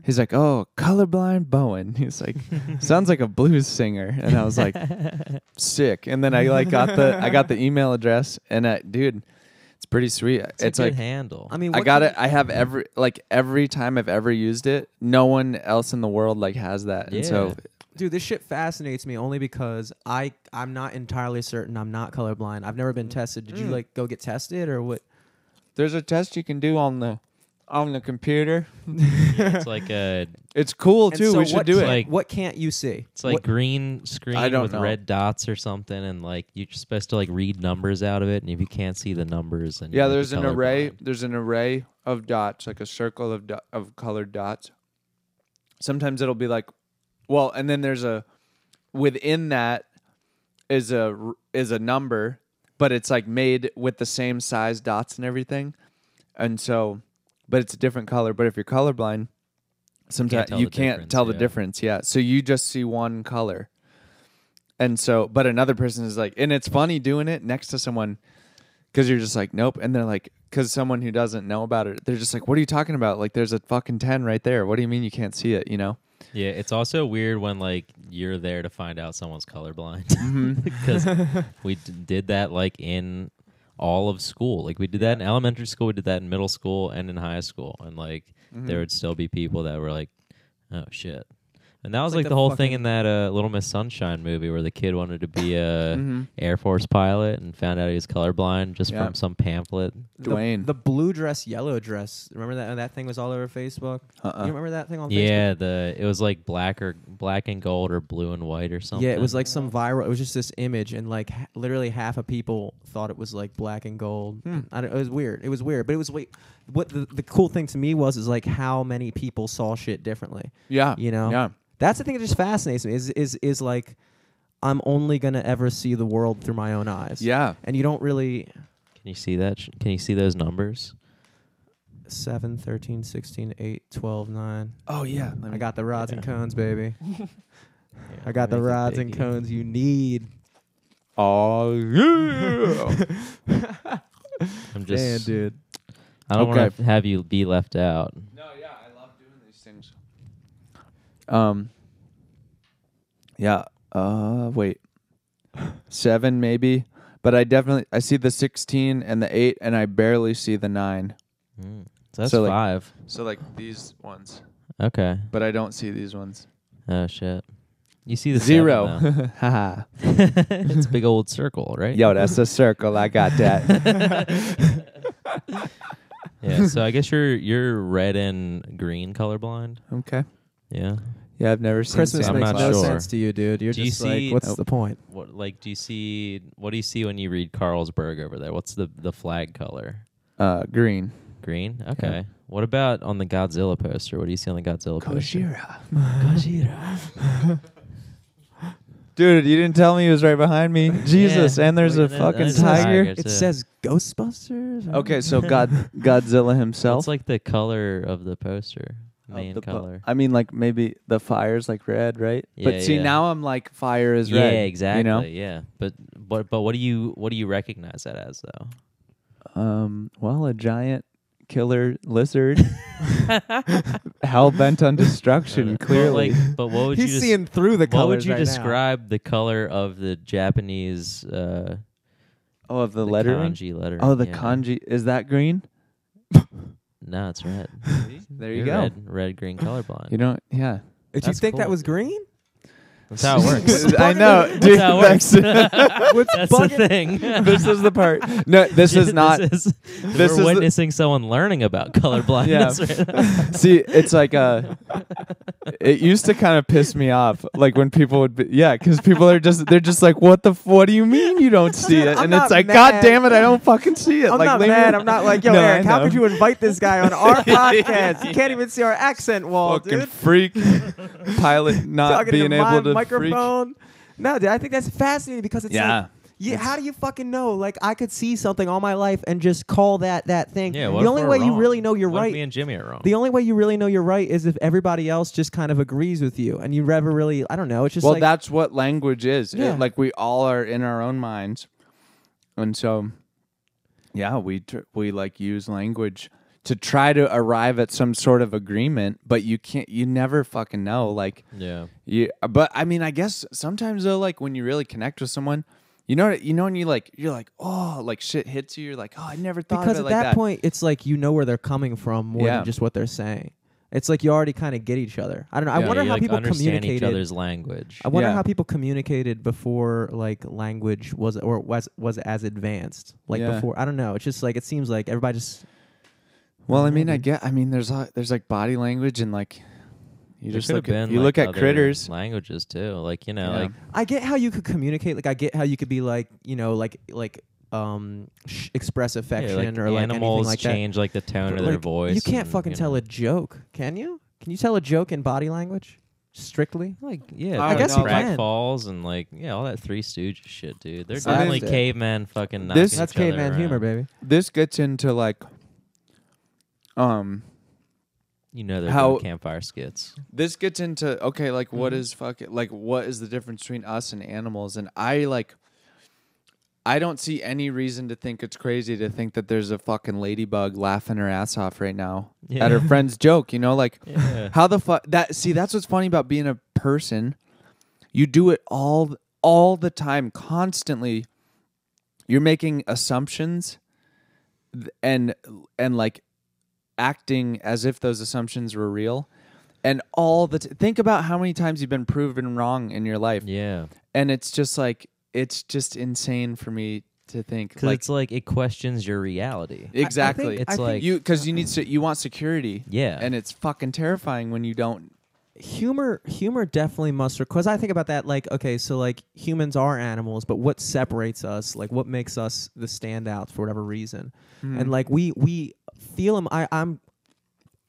he's like, oh, colorblind Bowen. He's like, sounds like a blues singer, and I was like, sick. And then I like got the I got the email address, and uh, dude, it's pretty sweet. It's, It's, a good like handle. I mean, I got it. I have every like every time I've ever used it, no one else in the world like has that, and so Dude, this shit fascinates me only because I I'm not entirely certain I'm not colorblind. I've never been tested. Did you Mm. like go get tested or what? there's a test you can do on the on the computer. it's like a It's cool And too. so we should what do can't- it. Like- what can't you see? It's like What- green screen I don't with know. red dots or something, and like you're just supposed to like read numbers out of it, and if you can't see the numbers, then yeah, you're, there's an array. colorblind. There's an array of dots, like a circle of do- of colored dots. Sometimes it'll be like, well, and then there's a within that is a r- is a number, but it's like made with the same size dots and everything, and so, but it's a different color. But if you're colorblind, sometimes you can't tell the difference. Yeah, so you just see one color, and so, but another person is like, and it's funny doing it next to someone because you're just like, nope, and they're like, because someone who doesn't know about it, they're just like, what are you talking about? Like, there's a fucking ten right there. What do you mean you can't see it? You know? Yeah, it's also weird when like you're there to find out someone's colorblind Mm-hmm. because we d- did that like in all of school. Like we did that in elementary school, we did that in middle school and in high school, and like Mm-hmm. there would still be people that were like, "Oh shit." And that was like like, the the, whole thing in that uh, Little Miss Sunshine movie where the kid wanted to be a Mhm. Air Force pilot and found out he was colorblind just Yeah. from some pamphlet. the- Dwayne. The, blue dress, yellow dress. Remember that that thing was all over Facebook? Uh-uh. You remember that thing on Yeah, Facebook? the it was like black or black and gold or blue and white or something. Yeah, it was like some viral. It was just this image, and like ha- literally half of people thought it was like black and gold. Hmm. I don't, it was weird. It was weird, but it was wait. What the the cool thing to me was is like how many people saw shit differently. Yeah. You know? Yeah. That's the thing that just fascinates me. Is is is like I'm only gonna ever see the world through my own eyes. Yeah. And you don't really Can you see that? Can you see those numbers? 7, 13, 16, 8, 12, 9. Oh yeah. Let I got the rods and Yeah. cones, baby. Yeah, I got the rods and biggie. cones you need. Oh yeah. I'm Damn, just. dude. I don't Okay. want to have you be left out. no, yeah, I love doing these things. Um. Yeah. Uh. Wait. Seven maybe, but I definitely I see the sixteen and the eight, and I barely see the nine. Mm. So that's So, like- five. So like these ones, Okay. but I don't see these ones. Oh shit. You see the Zero. seven, Haha. it's a big old circle, right? Yo, that's a circle. I got that. Yeah. So I guess you're you're red and green colorblind. okay. Yeah. Yeah, I've never seen. Christmas I'm makes not no sure. sense to you, dude. You're Do you just see- like, what's Nope. the point? What like do you see? What do you see when you read Carlsberg over there? What's the the flag color? Uh, green. Green. Okay. What about on the Godzilla poster? What do you see on the Godzilla poster? Gojira. Dude, you didn't tell me he was right behind me. Jesus, Yeah. and there's Well, a yeah, fucking there's a tiger. tiger. It It's says Ghostbusters. Okay, so God, Godzilla himself. It's like the color of the poster? of main the po- color. I mean, like maybe the fire's like red, right? Yeah, but see, yeah. now I'm like fire is yeah, red. exactly. You know. Yeah, but but but what do you what do you recognize that as though? Um. Well, a giant killer lizard, hell bent on destruction. But, clearly. like, but what would He's you des- seeing through the what colors would you right now. describe the color of the Japanese uh, oh, of the, the lettering. kanji letter? Oh, the yeah. kanji is that green? No, it's red. There you You're go. Red, red, green colorblind. You know, yeah. Did you That's think that cool. was green? That's how it works. I know, That's how it works. What's That's the thing. this is the part. No, this is not. This is, this we're the- witnessing someone learning about color blindness. right. See, it's like uh It used to kind of piss me off, like when people would, be, yeah, because people are just, they're just like, what the, f- what do you mean you don't see it? I'm And it's like, mad. God damn it, I don't fucking see it. I'm like, not mad. I'm not like, yo, No, Eric, how could you invite this guy on our podcast? You can't even see our accent wall, fucking dude. freak pilot not Talking being able to freak. microphone. No, dude, I think that's fascinating because it's Yeah. like, yeah, how do you fucking know? Like, I could see something all my life and just call that that thing. Yeah, what the if only we're way you really know you're What if right. Me and Jimmy are wrong. the only way you really know you're right is if everybody else just kind of agrees with you, and you never really. I don't know. It's just well, like that's what language is. It- Yeah. like we all are in our own minds, and so, yeah, we tr- we like use language to try to arrive at some sort of agreement, but you can't. You never fucking know. Like yeah. you, but I mean, I guess sometimes though, like when you really connect with someone. You know, you know, when you like, you're like, oh, like shit hits you. You're like, oh, I never thought because of at it like that, that. point, it's like you know where they're coming from more Yeah. than just what they're saying. It's like you already kind of get each other. I don't know. I Yeah. wonder you, how like, people understand communicated. each other's language. I wonder Yeah. how people communicated before like language was or was was as advanced. Like Yeah. before, I don't know. It's just like it seems like everybody just Well, I mean, I get. I mean, there's a, there's like body language and like you There just could've look at been, you like, look at other critters. languages too. Like you know, Yeah. like I get how you could communicate. Like I get how you could be like you know like like um sh- express yeah, affection like or like anything animals like that. change like the tone But, of their like, voice. You can't and, fucking you tell a joke, can you? Can you tell a joke in body language? Strictly? Like yeah, I like guess you can. Falls and like yeah, all that Three Stooges shit, dude. They're I definitely mean- cavemen fucking. Knocking This- That's each other caveman around. humor, baby. This gets into like, um, You know they're How- doing campfire skits. this gets into okay, like what Mhm. is fucking like what is the difference between us and animals? And I like, I don't see any reason to think it's crazy to think that there's a fucking ladybug laughing her ass off right now Yeah. at her friend's joke. You know, like Yeah. How the fuck that see that's what's funny about being a person. You do it all all the time, constantly. You're making assumptions and and like acting as if those assumptions were real. And all the t- think about how many times you've been proven wrong in your life. yeah. And it's just like it's just insane for me to think Because like it's like it questions your reality. exactly. It's I think like you cuz you need to you want security. yeah, And it's fucking terrifying when you don't humor humor definitely must because i think about that like okay so like humans are animals but what separates us like what makes us the standouts for whatever reason Mm-hmm. and like we we feel them i i'm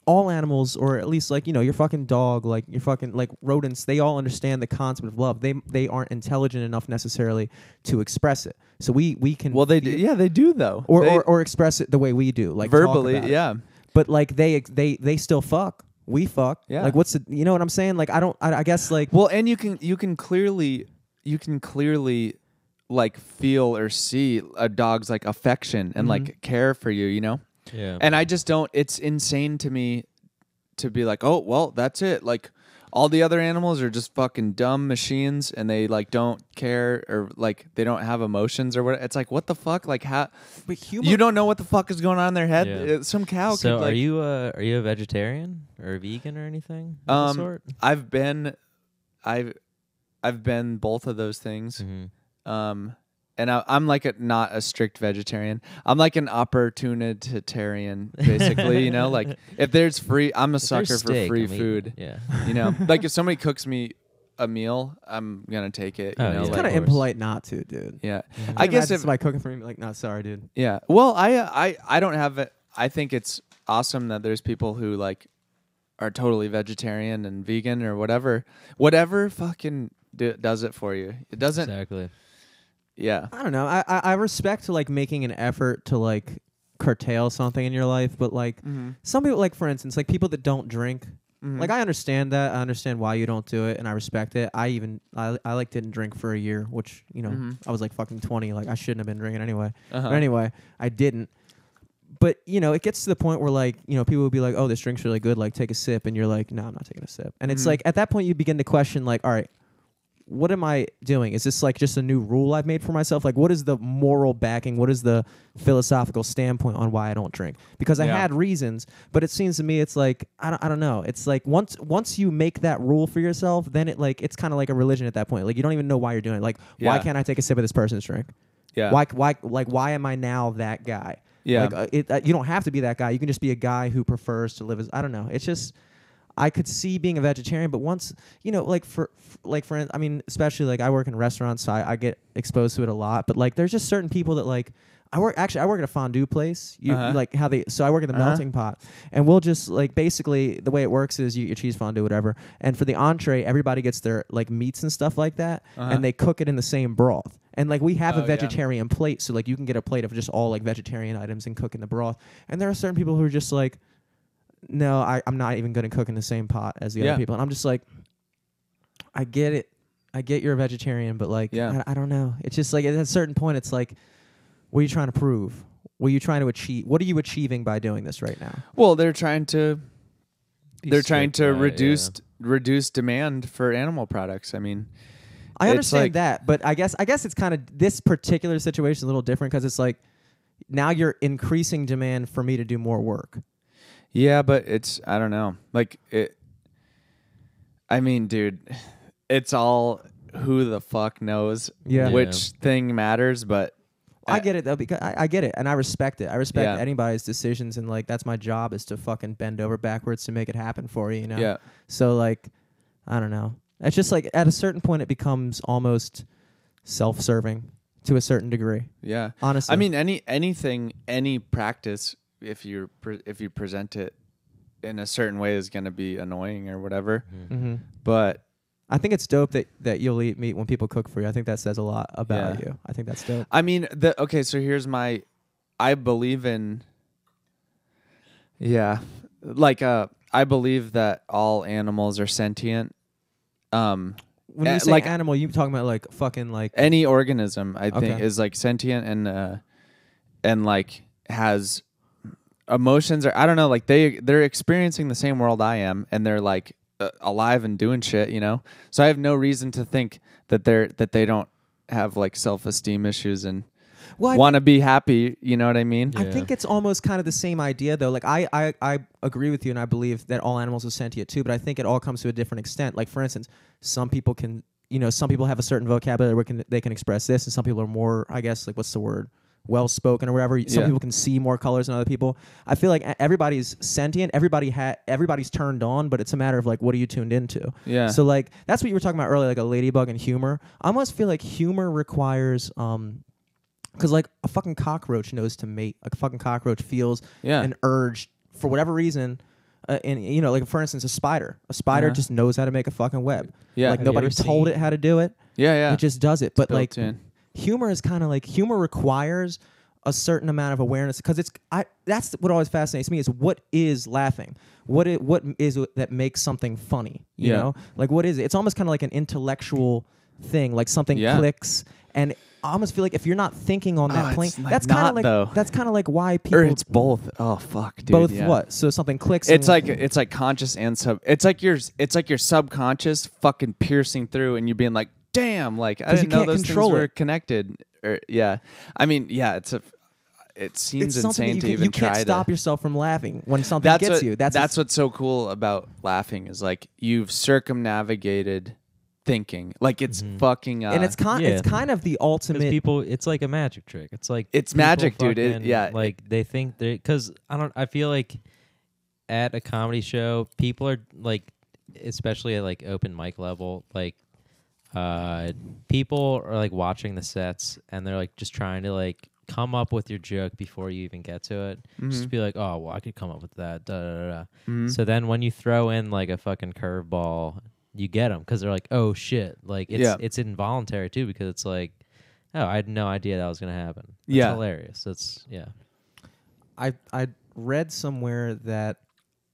all animals or at least like you know your fucking dog like your fucking like rodents they all understand the concept of love they they aren't intelligent enough necessarily to express it so we we can Well, they do, yeah, they do though. or, They- or or express it the way we do like verbally, about it. yeah. but like they they they still fuck we fuck Yeah. like what's the you know what i'm saying like i don't i, I guess like Well, and you can you can clearly you can clearly like feel or see a dog's like affection and Mhm. like care for you, you know. Yeah. And I just don't. It's insane to me to be like, oh well, that's it. Like all the other animals are just fucking dumb machines, and they like don't care or like they don't have emotions or what. It's like what the fuck? Like how but humor you don't know what the fuck is going on in their head? Yeah. Uh, Some cow. so could, like, are you uh are you a vegetarian or a vegan or anything of the Um, sort? I've been, I've, I've been both of those things. Mhm. Um, and I, I'm like a not a strict vegetarian. I'm like an opportunitarian, basically. you know, like if there's free, I'm a If there's sucker for free I'm food. it. Yeah. You know, like if somebody cooks me a meal, I'm gonna take it. You Oh, know, yeah. it's of kind of impolite not to dude yeah, Mhm. I guess Imagine if somebody cooking for me like no sorry dude yeah. Well, I I I don't have it. I think it's awesome that there's people who like are totally vegetarian and vegan or whatever, whatever fucking do, does it for you. It doesn't. Exactly. Yeah. i don't know I, I i respect like making an effort to like curtail something in your life but like Mm-hmm. some people like for instance like people that don't drink Mhm. Like I understand that. I understand why you don't do it, and I respect it. I even I I like didn't drink for a year, which you know Mhm. I was like fucking twenty. Like I shouldn't have been drinking anyway. Uh-huh. But anyway, I didn't. But you know, it gets to the point where like you know people will be like, "Oh, this drink's really good. Like, take a sip," and you're like, "No, I'm not taking a sip." And it's Mhm. like at that point you begin to question, like, "All right, what am I doing? Is this like just a new rule I've made for myself? Like, what is the moral backing? What is the philosophical standpoint on why I don't drink? Because I Yeah. had reasons, but it seems to me it's like I don't, I don't know. It's like once once you make that rule for yourself, then it like it's kind of like a religion at that point. Like you don't even know why you're doing it. Like, why can't I take a sip of this person's drink? Yeah. Why why like why am I now that guy? Yeah. Like uh, it, uh, you don't have to be that guy. You can just be a guy who prefers to live as I don't know. It's just I could see being a vegetarian, but once you know, like for f- like for I mean, especially like I work in restaurants, so I, I get exposed to it a lot. But like, there's just certain people that like. I work actually. I work at a fondue place. You Uh-huh. like how they. So I work at the Uh-huh. melting pot, and we'll just like basically the way it works is you eat your cheese fondue, whatever. And for the entree, everybody gets their like meats and stuff like that, Uh-huh. and they cook it in the same broth. And like we have Oh, a yeah. vegetarian plate, so like you can get a plate of just all like vegetarian items and cook in the broth. And there are certain people who are just like, no, I, I'm not even going to cook in the same pot as the Yeah. other people. And I'm just like, I get it. I get you're a vegetarian, but like, Yeah. I, I don't know. It's just like at a certain point, it's like, what are you trying to prove? What are you trying to achieve? What are you achieving by doing this right now? Well, they're trying to Be they're trying to about it, reduce reduce demand for animal products. I mean, I It's understand like- that, but I guess I guess it's kind of this particular situation is a little different because it's like now you're increasing demand for me to do more work. Yeah, but it's I don't know. Like it I mean, dude, it's all who the fuck knows Yeah. Yeah. which thing matters, but I get it though because I, I get it and I respect it. I respect Yeah. anybody's decisions and like that's my job is to fucking bend over backwards to make it happen for you. You know. yeah. So like, I don't know. It's just like at a certain point it becomes almost self-serving to a certain degree. Yeah. Honestly. I mean, any anything, any practice, if you pre- if you present it in a certain way, is going to be annoying or whatever. hmm But I think it's dope that that you'll eat meat when people cook for you. I think that says a lot about Yeah. you. I think that's dope. I mean, the okay. So here's my, I believe in. Yeah, like uh, I believe that all animals are sentient. Um, When you say like- animal, you talking about like fucking like any organism, I think, is like sentient and uh, and like has emotions or I don't know, like they they're experiencing the same world I am, and they're like uh, alive and doing shit, you know. So I have no reason to think that they're that they don't have like self esteem issues and well, want to be happy. You know what I mean? I Yeah. think it's almost kind of the same idea though. Like I, I, I agree with you and I believe that all animals are sentient too, but I think it all comes to a different extent. Like for instance, some people can you know, some people have a certain vocabulary where can they can express this and some people are more I guess like what's the word? Well spoken or whatever. Some Yeah. people can see more colors than other people. I feel like everybody's sentient, everybody ha- everybody's turned on, but it's a matter of like what are you tuned into? Yeah. So like that's what you were talking about earlier, like a ladybug and humor. I almost feel like humor requires um because like a fucking cockroach knows to mate. Like a fucking cockroach feels Yeah. an urge for whatever reason. Uh, and you know, like for instance, a spider. A spider Uh-huh. just knows how to make a fucking web. yeah. Like Have nobody told seen- it how to do it. yeah. Yeah. It just does it. But like in. Humor is kind of like humor requires a certain amount of awareness because it's I that's what always fascinates me is what is laughing what it what is it that makes something funny you Yeah. know like what is it it's almost kind of like an intellectual thing like something Yeah. clicks and I almost feel like if you're not thinking on Oh, that plane like, that's kind of like though. that's kind of like why people or it's both. Oh fuck, dude. both yeah. what so something clicks It's like it's like conscious and sub. It's like your it's like your subconscious fucking piercing through, and you being like, "Damn!" Like I you didn't know can't those control things were connected. Or yeah, I mean, yeah, it's a. It seems it's insane you, to can, even you can't try stop to. yourself from laughing when something That's gets what, you that's that's what's so cool about laughing is like you've circumnavigated thinking. Like it's Mhm. fucking. Uh, and it's kind it's kind of the ultimate people, it's like a magic trick. It's like It's people magic, dude. It- yeah. like they think they because I don't. I feel like at a comedy show, people are like, especially at like open mic level, like uh people are like watching the sets and they're like just trying to like come up with your joke before you even get to it. Mhm. Just be like, oh well, I could come up with that. Da, da, da, da. Mhm. So then when you throw in like a fucking curveball, you get them because they're like, oh shit, like it's Yeah. it's involuntary too because it's like, oh, I had no idea that was gonna happen. It's Yeah. hilarious. It's yeah. I I read somewhere that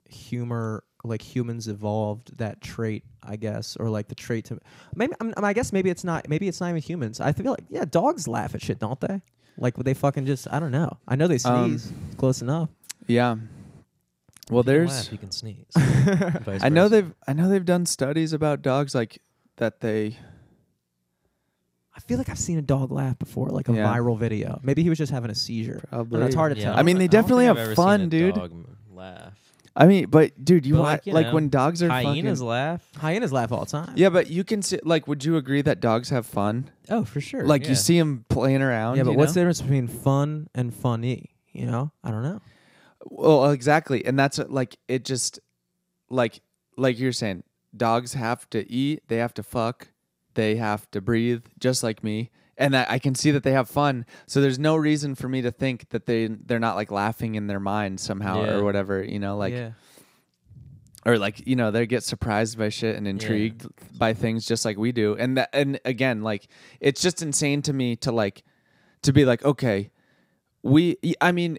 humor like humans evolved that trait, I guess, or like the trait to maybe I, mean, I guess maybe it's not maybe it's not even humans. I feel like yeah, dogs laugh at shit, don't they? Like would they fucking just I don't know. I know they Um, sneeze close enough. Yeah. Well, If you there's laugh, you can sneeze. I know they've I know they've done studies about dogs like that they I feel like I've seen a dog laugh before, like a Yeah. viral video. Maybe he was just having a seizure. I don't it's hard to Yeah, tell. I mean, they don't- don't definitely I've have ever seen fun, dude. dog laugh. I mean, but dude, you But, wa- like, like, you know, when dogs are Hyenas fucking laugh. hyenas laugh all the time. Yeah, but you can see like would you agree that dogs have fun? Oh, for sure. Like yeah. you see them playing around, yeah, but you what's the difference between fun and funny? You know, I don't know. Well, exactly. And that's uh, like it just like like you're saying, dogs have to eat, they have to fuck, they have to breathe just like me. And I, I can see that they have fun. So there's no reason for me to think that they they're not like laughing in their mind somehow Yeah. or whatever, you know, like yeah. or like, you know, they get surprised by shit and intrigued by things just like we do. And that and again, like it's just insane to me to like to be like, okay, we I mean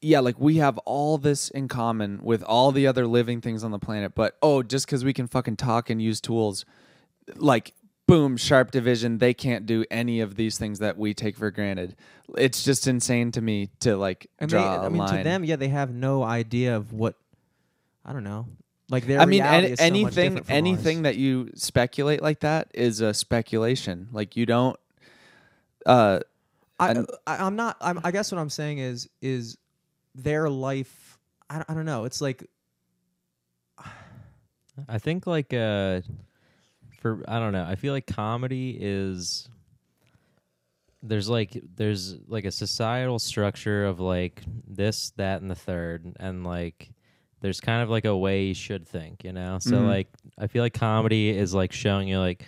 yeah, like we have all this in common with all the other living things on the planet, but oh, just because we can fucking talk and use tools, like boom, sharp division, they can't do any of these things that we take for granted. It's just insane to me to like And they, draw a I mean, line. to them, yeah, they have no idea of what. I don't know. Like their I mean, reality any, is so anything different from anything ours. that you speculate like that is a speculation. Like you don't. Uh, I, and- I I'm not. I'm, I guess what I'm saying is is their life. I, I don't know. It's like I think like uh for I don't know. I feel like comedy is there's like there's like a societal structure of like this, that, and the third, and like there's kind of like a way you should think, you know. So Mhm. like I feel like comedy is like showing you like,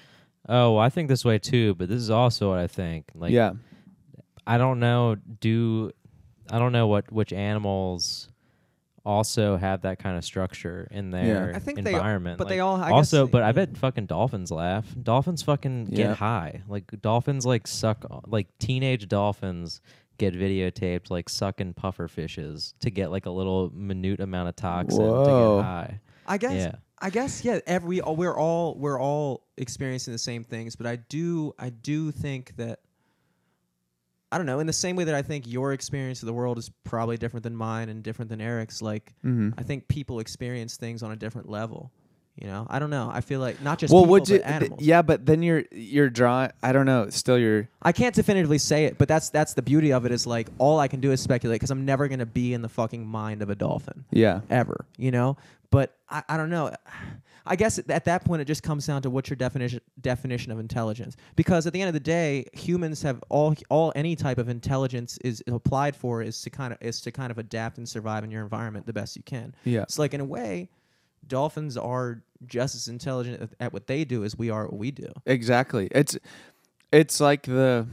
oh, well, I think this way too, but this is also what I think. Like, yeah, I don't know. Do I don't know what which animals also have that kind of structure in their I think they- environment. but Like, they all. I also, guess, but I bet fucking dolphins laugh. Dolphins fucking Yeah. get high. Like dolphins like suck like teenage dolphins get videotaped like sucking puffer fishes to get like a little minute amount of toxin to get high. I guess. Yeah. I guess yeah. Every we're all we're all experiencing the same things, but I do I do think that I don't know. In the same way that I think your experience of the world is probably different than mine and different than Eric's, like hmm I think people experience things on a different level. You know, I don't know. I feel like not just well, people, would you? th- yeah, but then you're you're drawing. I don't know. Still, you're I can't definitively say it, but that's that's the beauty of it. Is like all I can do is speculate because I'm never gonna be in the fucking mind of a dolphin yeah. ever. You know, but I, I don't know. I guess at that point it just comes down to what's your definition definition of intelligence. Because at the end of the day, humans have all all any type of intelligence is applied for is to kind of is to kind of adapt and survive in your environment the best you can. Yeah. It's like in a way, dolphins are just as intelligent at- at what they do as we are at what we do. Exactly. It's it's like the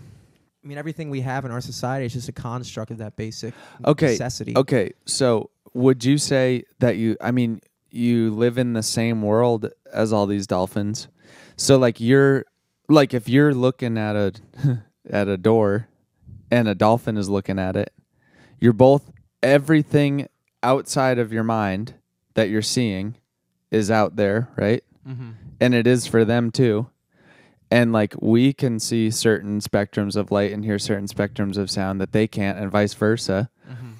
I mean, everything we have in our society is just a construct of that basic Okay, necessity. okay. So, would you say that you? I mean, you live in the same world as all these dolphins. So, like, you're like if you're looking at a at a door, and a dolphin is looking at it, you're both everything outside of your mind that you're seeing is out there, right? Mm-hmm. and it is for them too. And like we can see certain spectrums of light and hear certain spectrums of sound that they can't, and vice versa. Mm-hmm.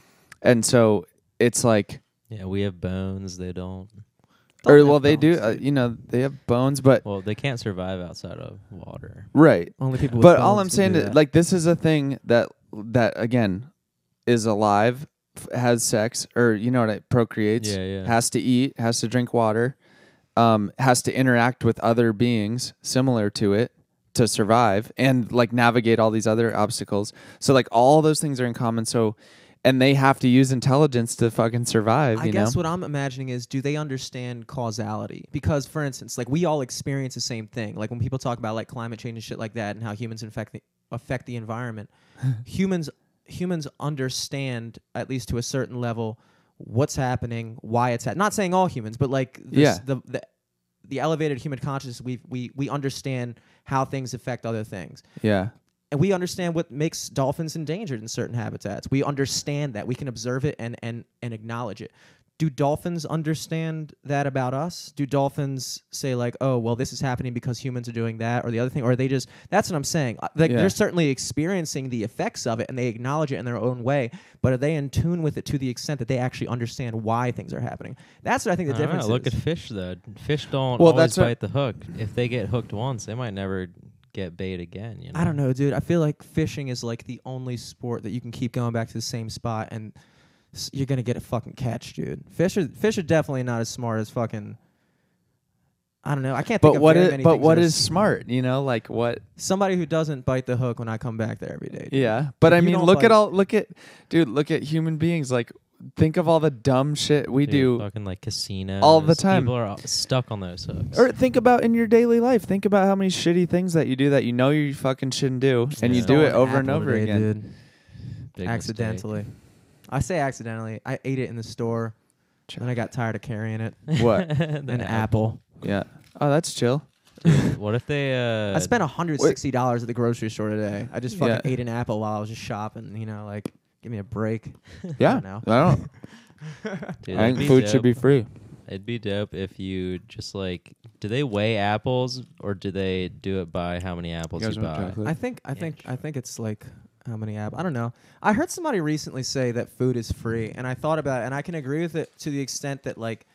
And so it's like, Yeah, we have bones. They don't. or have well, they do, bones, uh, you know, they have bones, but Well, they can't survive outside of water. right. Only people. With But all I'm can saying do is, that. like, this is a thing that that again is alive, f- has sex, or you know what, it procreates, Yeah, yeah. has to eat, has to drink water, um, has to interact with other beings similar to it to survive and like navigate all these other obstacles. So like all those things are in common. So and they have to use intelligence to fucking survive. I you guess know? what I'm imagining is do they understand causality? Because for instance, like we all experience the same thing. Like when people talk about like climate change and shit like that and how humans affect the, affect the environment, humans humans understand at least to a certain level what's happening, why it's happening. Not saying all humans, but like this, Yeah. the, the the elevated human consciousness, we we we understand how things affect other things. yeah. And we understand what makes dolphins endangered in certain habitats. We understand that we can observe it and and and acknowledge it. do dolphins understand that about us? Do dolphins say like, "Oh, well, this is happening because humans are doing that," or the other thing, or are they just? That's what I'm saying. Uh, Like Yeah. they're certainly experiencing the effects of it, and they acknowledge it in their own way. But are they in tune with it to the extent that they actually understand why things are happening? That's what I think the I don't difference know. Look is. at fish though. Fish don't Well, always that's what- bite the hook. If they get hooked once, they might never get bait again. You know. I don't know, dude. I feel like fishing is like the only sport that you can keep going back to the same spot and s- you're gonna get a fucking catch, dude. Fish are fish are definitely not as smart as fucking. I don't know. I can't think But of what very is many but things what that are is s- smart? You know, like what? somebody who doesn't bite the hook when I come back there every day. dude. Yeah, but If I you mean, don't look bite- at all look at dude, look at human beings. Like, think of all the dumb shit we Dude, do. fucking like casinos all the time. People are all stuck on those hooks. Or think about in your daily life. Think about how many shitty things that you do that you know you fucking shouldn't do, and you do it over and over today, again. dude. Big accidentally. I say accidentally. I ate it in the store, and I got tired of carrying it. What? mistake. The An apple. Yeah. Oh, that's chill. Dude, what if they? Uh, I spent hundred sixty dollars at the grocery store today. I just fucking Yeah. ate an apple while I was just shopping. You know, like give me a break. Yeah. know. I don't. Dude, I that'd think be food should dope. be free. It'd be dope if you just like. Do they weigh apples or do they do it by how many apples You you, want buy? chocolate? I think I think I think it's like how many apples? I don't know. I heard somebody recently say that food is free, and I thought about it, and I can agree with it to the extent that like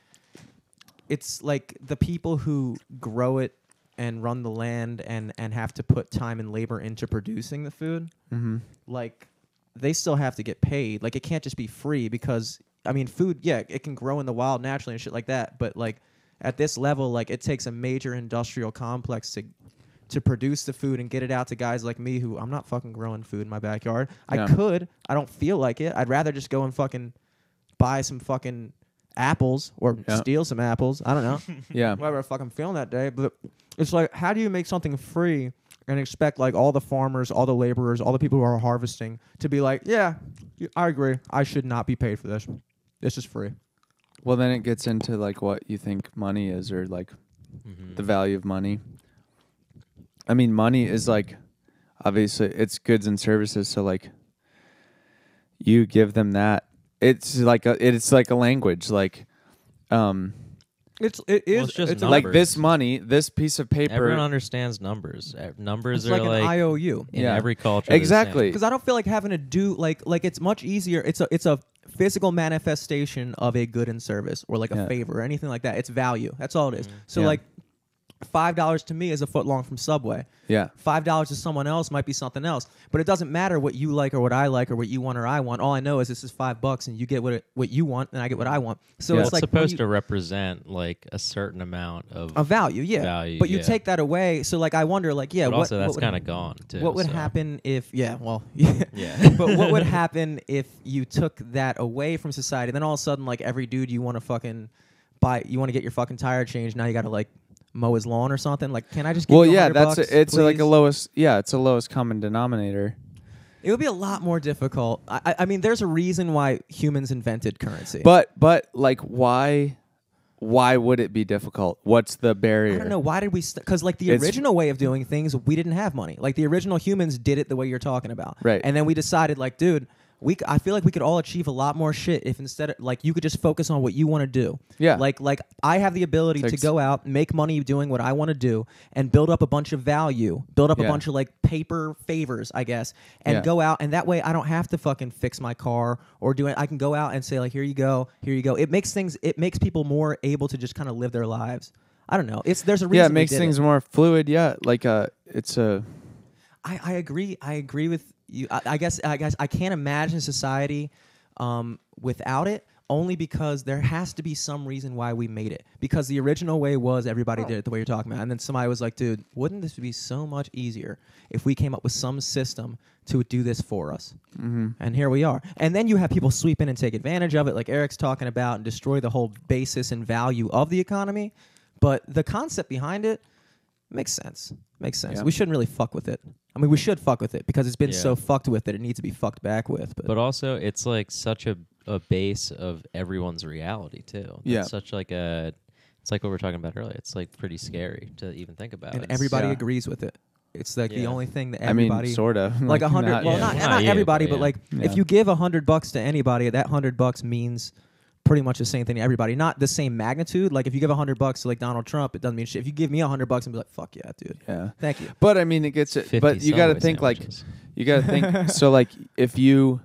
it's like the people who grow it and run the land and and have to put time and labor into producing the food, Mm-hmm. like they still have to get paid. Like it can't just be free because I mean, food, yeah, it can grow in the wild naturally and shit like that, but like at this level, like it takes a major industrial complex to to produce the food and get it out to guys like me who I'm not fucking growing food in my backyard. I could. I don't feel like it. I'd rather just go and fucking buy some fucking apples or Yeah. steal some apples. I don't know. Yeah. Whatever fuck I'm feeling that day. But it's like, how do you make something free and expect like all the farmers, all the laborers, all the people who are harvesting to be like, yeah, I agree. I should not be paid for this. This is free. Well, then it gets into like what you think money is, or like Mhm. the value of money. I mean, money is like obviously it's goods and services. So like you give them that. It's like a it's like a language. Like um It's it is Well, it's just it's a- like numbers. this money, this piece of paper. Everyone understands numbers. Uh, Numbers it's are like, like, an IOU. in Yeah. every culture. they're the same. Exactly. because I don't feel like having to do like like it's much easier. It's a it's a physical manifestation of a good and service or like a Yeah. favor or anything like that. It's value. That's all it is. So Yeah. like five dollars to me is a foot long from Subway. Yeah. Five dollars to someone else might be something else. But it doesn't matter what you like or what I like or what you want or I want. All I know is this is five bucks and you get what it, what you want and I get what I want. So Yeah. it's it's like supposed you- to represent like a certain amount of. a value, yeah. Value, but you yeah. take that away. So like I wonder, like yeah, but what, also, that's would- kind of gone too. What would so. happen if yeah, well yeah. Yeah. but what would happen if you took that away from society? Then all of a sudden, like every dude you want to fucking buy, you want to get your fucking tire changed. Now you got to like mow his lawn or something. Like, can I just? Give Well, you yeah, that's bucks, a, it's uh, like a lowest. Yeah, it's a lowest common denominator. It would be a lot more difficult. I, I- mean, there's a reason why humans invented currency. But but like why why would it be difficult? What's the barrier? I don't know why did we because like the It's- original way of doing things, we didn't have money. Like the original humans did it the way you're talking about, Right. And then we decided, like, dude, we c- I feel like we could all achieve a lot more shit if instead of like you could just focus on what you want to do. Yeah. Like like I have the ability to go out, make money doing what I want to do, and build up a bunch of value, build up a Yeah. bunch of like paper favors, I guess, and Yeah. go out, and that way I don't have to fucking fix my car or do it. I can go out and say like, here you go, here you go. It makes things, it makes people more able to just kind of live their lives. I don't know. It's there's a reason. yeah, it we makes did things more fluid. Yeah, like uh, it's a I, I agree. I agree with you. I, I guess I guess I can't imagine society um, without it. Only because there has to be some reason why we made it. Because the original way was everybody did it the way you're talking about, and then somebody was like, "Dude, wouldn't this be so much easier if we came up with some system to do this for us?" mm-hmm. And here we are. And then you have people sweep in and take advantage of it, like Eric's talking about, and destroy the whole basis and value of the economy. But the concept behind it makes sense. Makes sense. Yeah. We shouldn't really fuck with it. I mean, we should fuck with it because it's been Yeah. so fucked with that it needs to be fucked back with. But, But also, it's like such a a base of everyone's reality too. Yeah. Such like a. It's like what we were talking about earlier. It's like pretty scary to even think about. and It's- everybody yeah. agrees with it. It's like the Yeah. only thing that I mean, everybody. sort of like a hundred. not- well, yeah. not Not not you, everybody, but but yeah. like Yeah. if you give a hundred bucks to anybody, that hundred bucks means pretty much the same thing to everybody. Not the same magnitude. Like if you give a hundred bucks to like Donald Trump, it doesn't mean shit. If you give me a hundred bucks and be like, "Fuck yeah, dude, Yeah. thank you." But I mean, it gets it. 50 But you got to Subway think like sandwiches. you got to think. so like if you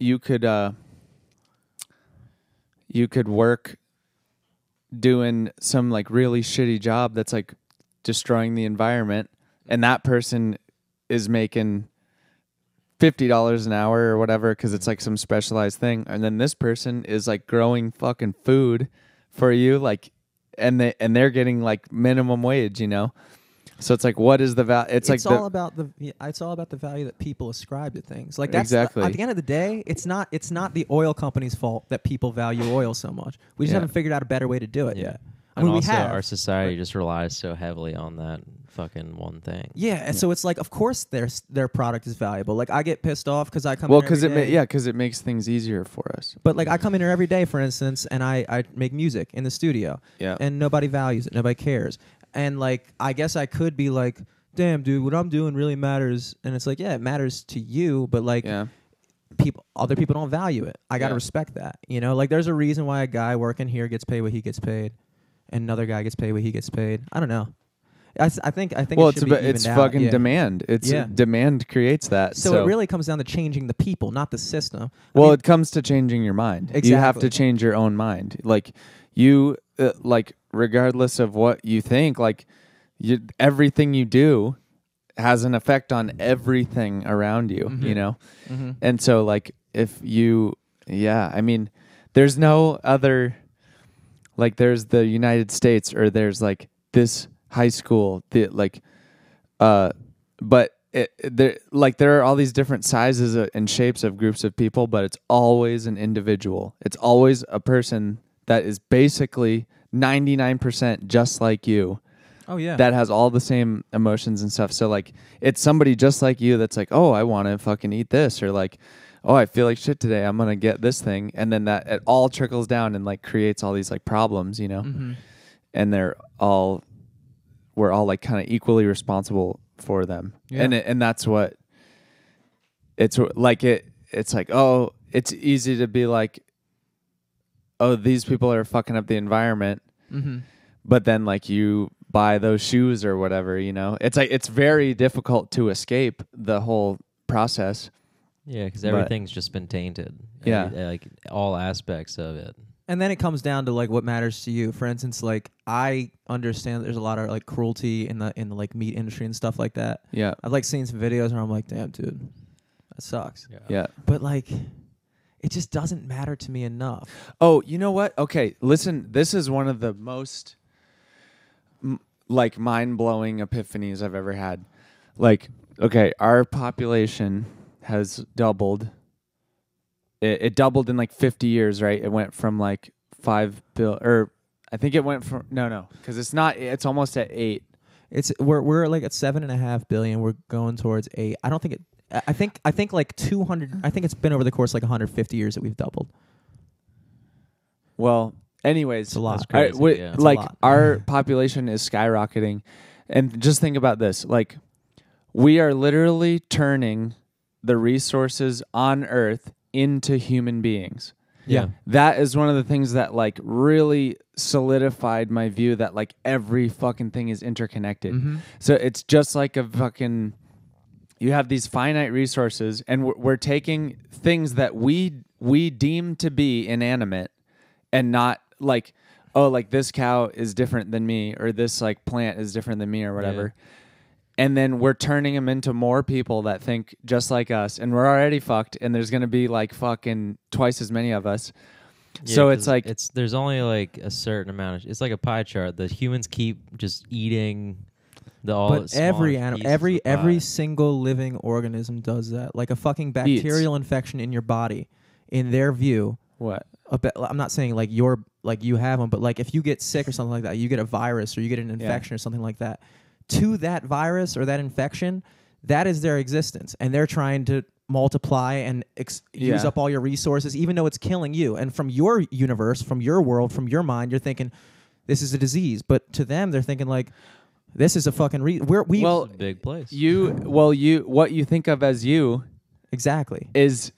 you could uh you could work doing some like really shitty job that's like destroying the environment, and that person is making fifty dollars an hour or whatever because it's like some specialized thing, and then this person is like growing fucking food for you, like, and they and they're getting like minimum wage, you know. So it's like, what is the value? It's, It's, like all the, about the it's all about the value that people ascribe to things. Like that's the- Exactly. at the end of the day, it's not it's not the oil company's fault that people value oil so much. We just Yeah. haven't figured out a better way to do it Yeah. yet. I and mean, also have our society just relies so heavily on that fucking one thing. Yeah, and so it's like, of course, their their product is valuable. Like I get pissed off because I come well because it ma- yeah because it makes things easier for us. But like I come in here every day, for instance, and I I make music in the studio, Yeah. and nobody values it, nobody cares, and like I guess I could be like, damn, dude, what I'm doing really matters, and it's like, yeah, it matters to you, but like yeah. people, other people don't value it. I gotta Yeah. respect that, you know. Like there's a reason why a guy working here gets paid what he gets paid, and another guy gets paid what he gets paid. I don't know. I, s- I think I think Well, it it's should be about, it's evened out, fucking yeah. demand. It's Yeah. demand creates that. So, So, it really comes down to changing the people, not the system. I well, mean, it comes to changing your mind. You have Exactly. to change your own mind. Like you, uh, like regardless of what you think, like you, everything you do has an effect on everything around you. Mhm. You know. mhm. And so like if you yeah, I mean there's no other like there's the United States or there's like this high school the like uh but it, there like there are all these different sizes of- and shapes of groups of people but it's always an individual. It's always a person that is basically 99% just like you oh yeah, that has all the same emotions and stuff. So like it's somebody just like you that's like, "Oh, I want to fucking eat this," or like, "Oh, I feel like shit today. I'm going to get this thing." And then that it all trickles down and like creates all these like problems, you know. hmm And they're all we're all like kind of equally responsible for them. Yeah. And it, and that's what it's like it it's like, "Oh, it's easy to be like, "Oh, these people are fucking up the environment." hmm but then like you buy those shoes or whatever you know it's like it's very difficult to escape the whole process Yeah, because But- everything's just been tainted. Yeah. Every- eh, like all aspects of it. And then it comes down to like what matters to you. For instance, like I understand there's a lot of like cruelty in the in the like meat industry and stuff like that. yeah I've like seen some videos where I'm like, damn, dude, that sucks. yeah But like, it just doesn't matter to me enough. oh you know what okay listen this is one of the most m- like mind-blowing epiphanies i've ever had like okay our population has doubled it, it doubled in like 50 years right it went from like 5 bill or i think it went from no no because it's not it's almost at 8 It's we're we're like at seven and a half billion. We're going towards eight. I don't think it. I I think I think like two hundred. I think it's been over the course of like 150 years that we've doubled. Well, anyways, It's a lot. That's I- we- yeah. It's a like lot. our population is skyrocketing, and just think about this: like we are literally turning the resources on Earth into human beings. Yeah. That is one of the things that like really solidified my view that like every fucking thing is interconnected. Mm-hmm. So it's just like a fucking. You have these finite resources, and we're, we're taking things that we we deem to be inanimate, and not like, oh, like this cow is different than me, or this like plant is different than me, or whatever. And then we're turning them into more people that think just like us, and we're already fucked. And there's gonna be like fucking twice as many of us. Yeah, so it's like it's there's only like a certain amount of it's like a pie chart. The humans keep just eating the all But every animal, every every single living organism does that. Like a fucking bacterial infection in your body, in their view, what? a ba- I'm not saying like you're like you have them, but like if you get sick or something like that, you get a virus or you get an infection or something like that. To that virus or that infection, that is their existence, and they're trying to multiply and ex- use up all your resources, even though it's killing you. And from your universe, from your world, from your mind, you're thinking this is a disease, but to them, they're thinking like this is a fucking re- we're we Well, big place. You well, you what you think of as you exactly is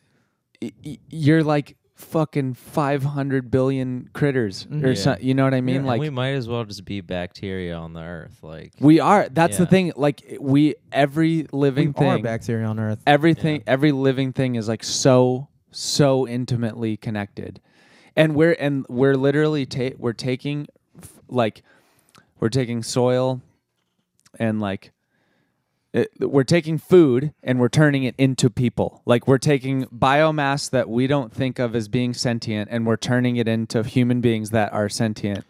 y- y- you're like fucking 500 billion critters or Yeah. so, you know what I mean Yeah, like we might as well just be bacteria on the earth. Like we are that's the thing like we every living we thing are bacteria on Earth. everything Yeah. every living thing is like so so intimately connected and we're and we're literally ta- we're taking f- like we're taking soil and like it, we're taking food and we're turning it into people. Like we're taking biomass that we don't think of as being sentient and we're turning it into human beings that are sentient.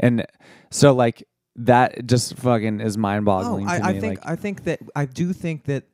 And so like that just fucking is mind-boggling Oh, I, I think like I think that I do think that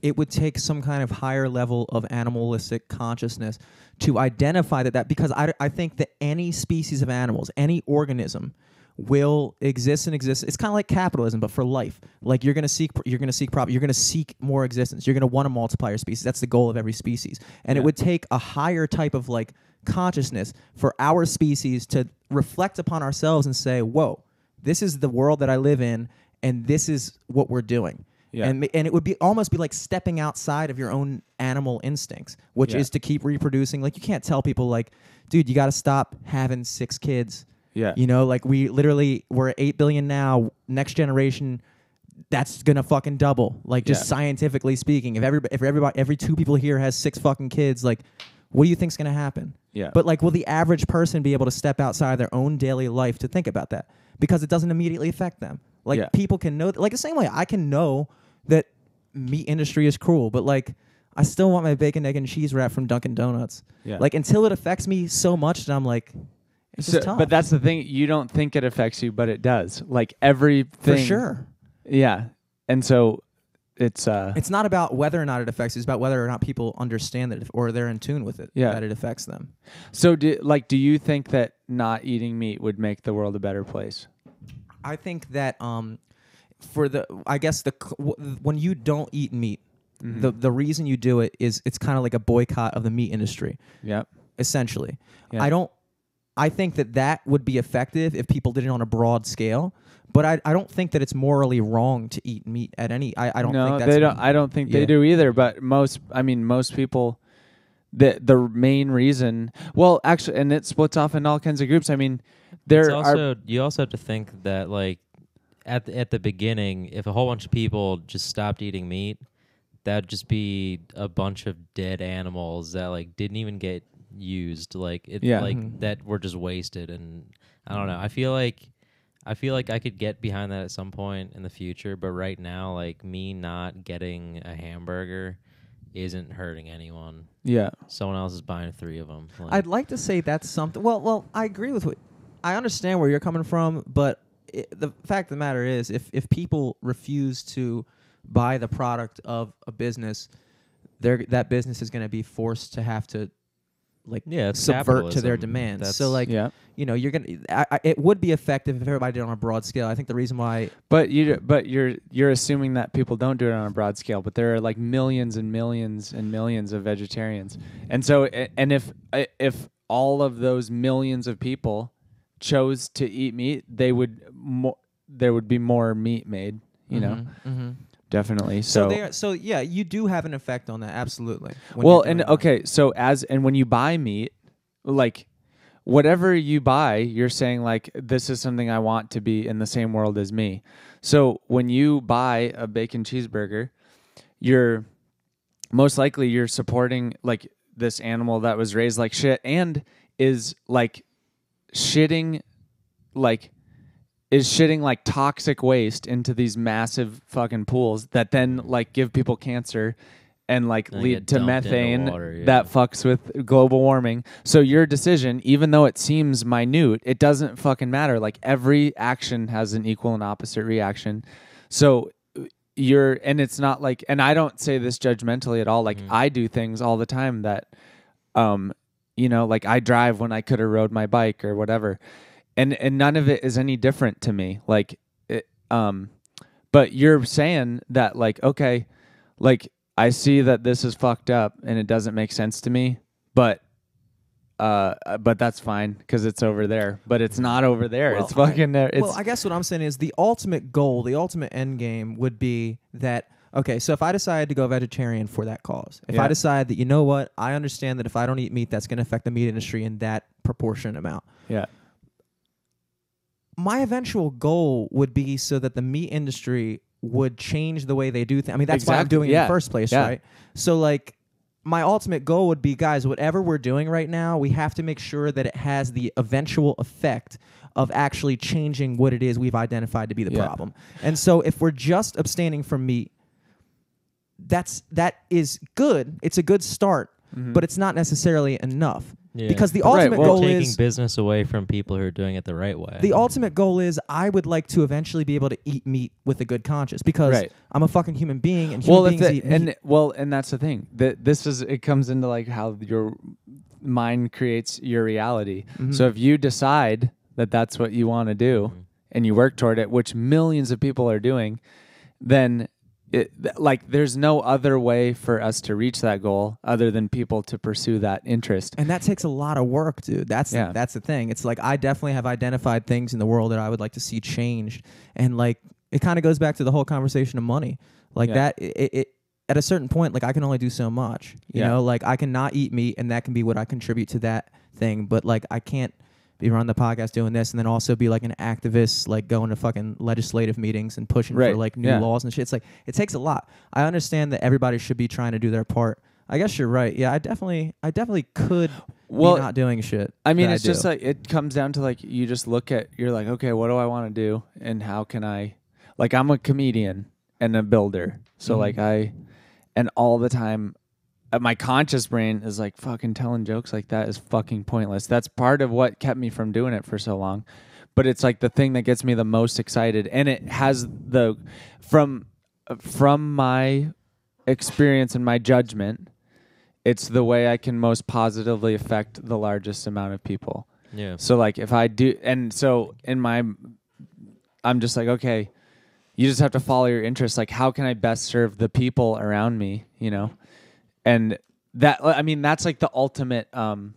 it would take some kind of higher level of animalistic consciousness to identify that that because I, I think that any species of animals, any organism will exist and exist. It's kind of like capitalism, but for life. Like you're gonna seek, you're gonna seek profit. You're gonna seek more existence. You're gonna want to multiply your species. That's the goal of every species. And it would take a higher type of like consciousness for our species to reflect upon ourselves and say, "Whoa, this is the world that I live in, and this is what we're doing." Yeah. And, and it would be almost be like stepping outside of your own animal instincts, which Yeah. is to keep reproducing. Like you can't tell people like, dude, you got to stop having six kids. Yeah You know, like we literally we're at eight billion now. Next generation, that's gonna fucking double. Like just Yeah. scientifically speaking, if every if everybody every two people here has six fucking kids, like, what do you think's gonna happen? yeah But like, will the average person be able to step outside of their own daily life to think about that? Because it doesn't immediately affect them. Like Yeah. people can know, like the same way I can know that meat industry is cruel, but like I still want my bacon, egg, and cheese wrap from Dunkin' Donuts. Yeah. Like until it affects me so much that I'm like, it's So- just tough. but that's the thing. You don't think it affects you, but it does. Like everything. for sure. Yeah. And so it's uh It's not about whether or not it affects you. It's about whether or not people understand that, it, or they're in tune with it. Yeah. that it affects them. so do like do you think that not eating meat would make the world a better place? I think that um, for the I guess the when you don't eat meat, Mm-hmm. the the reason you do it is it's kind of like a boycott of the meat industry, Yep. essentially. Yeah. I don't. I think that that would be effective if people did it on a broad scale. But I, I don't think that it's morally wrong to eat meat at any. I, I don't no, think that's they don't I don't think they do either, but most I mean most people the the main reason well actually and it splits off in all kinds of groups. I mean there it's are you also have to think that like at the, at the beginning, if a whole bunch of people just stopped eating meat, that'd just be a bunch of dead animals that like didn't even get used. Like it Yeah. like Mhm. that were just wasted. And I don't know. I feel like I feel like I could get behind that at some point in the future, but right now, like me not getting a hamburger isn't hurting anyone. yeah. Someone else is buying three of them. Like, I'd like to say that's something. Well, well, I agree with what I understand where you're coming from, but i the fact of the matter is, if if people refuse to buy the product of a business, they're, that business is going to be forced to have to like yeah, it's subvert to their demands. That's- So like yeah. you know, you're gonna. I, I, it would be effective if everybody did it on a broad scale. I think the reason why But you but you're you're assuming that people don't do it on a broad scale, but there are like millions and millions and millions of vegetarians. And so and if if all of those millions of people chose to eat meat, they would mo- there would be more meat made, you know. Mhm. Definitely. So, So, there, so yeah, you do have an effect on that. Absolutely. well, and that. okay, so as and when you buy meat, like whatever you buy, you're saying like this is something I want to be in the same world as me. So when you buy a bacon cheeseburger, you're most likely you're supporting like this animal that was raised like shit and is like shitting like is shitting like toxic waste into these massive fucking pools that then like give people cancer and like And lead to methane water, yeah. that fucks with global warming. So your decision, even though it seems minute, it doesn't fucking matter. Like every action has an equal and opposite reaction. So you're and it's not like and I don't say this judgmentally at all. Like Mhm. I do things all the time that um you know, like I drive when I could have rode my bike or whatever. And and none of it is any different to me. Like it, um but you're saying that like okay, like I see that this is fucked up and it doesn't make sense to me, but uh but that's fine cuz it's over there. But it's not over there. Well, it's fucking there. It's well, I guess what I'm saying is the ultimate goal, the ultimate end game would be that Okay, so if I decide to go vegetarian for that cause, if Yeah. I decide that you know what, I understand that if I don't eat meat, that's going to affect the meat industry in that proportionate amount. Yeah. My eventual goal would be so that the meat industry would change the way they do things. I mean, that's why I'm Exactly, doing it in the first place, yeah. right? So like my ultimate goal would be guys, whatever we're doing right now, we have to make sure that it has the eventual effect of actually changing what it is we've identified to be the Yeah. problem. And so if we're just abstaining from meat, that's that is good. It's a good start, mm-hmm. but it's not necessarily enough. Yeah. Because the Mm-hmm. Right, ultimate well- goal taking is business away from people who are doing it the right way. the ultimate goal is I would like to eventually be able to eat meat with a good conscience because Right. I'm a fucking human being and human well, beings the, eat meat. and well, and that's the thing. That this is it comes into like how your mind creates your reality. Mhm. So if you decide that that's what you want to do Mhm. and you work toward it, which millions of people are doing, then it like there's no other way for us to reach that goal other than people to pursue that interest. And that takes a lot of work, dude. That's Yeah. that's the thing. It's like I definitely have identified things in the world that I would like to see changed, and like it kind of goes back to the whole conversation of money. Like Yeah. that, it, it at a certain point, like I can only do so much. You Yeah. know, like I cannot eat meat, and that can be what I contribute to that thing. But like I can't be running the podcast doing this, and then also be like an activist, like going to fucking legislative meetings and pushing for like new Yeah. laws and shit. It's like it takes a lot. I understand that everybody should be trying to do their part. I guess you're right. Yeah, I definitely, I definitely could Well, be not doing shit. I mean, it's just like it comes down to like you just look at you're like, okay, what do I want to do, and how can I? Like, I'm a comedian and a builder, so Mhm. like I, and all the time, my conscious brain is like fucking telling jokes like that is fucking pointless. That's part of what kept me from doing it for so long, but it's like the thing that gets me the most excited, and it has the from uh, from my experience and my judgment. It's the way I can most positively affect the largest amount of people. yeah. So like if I do and so in my I'm just like okay, you just have to follow your interests like how can I best serve the people around me, you know? And that I mean that's like the ultimate um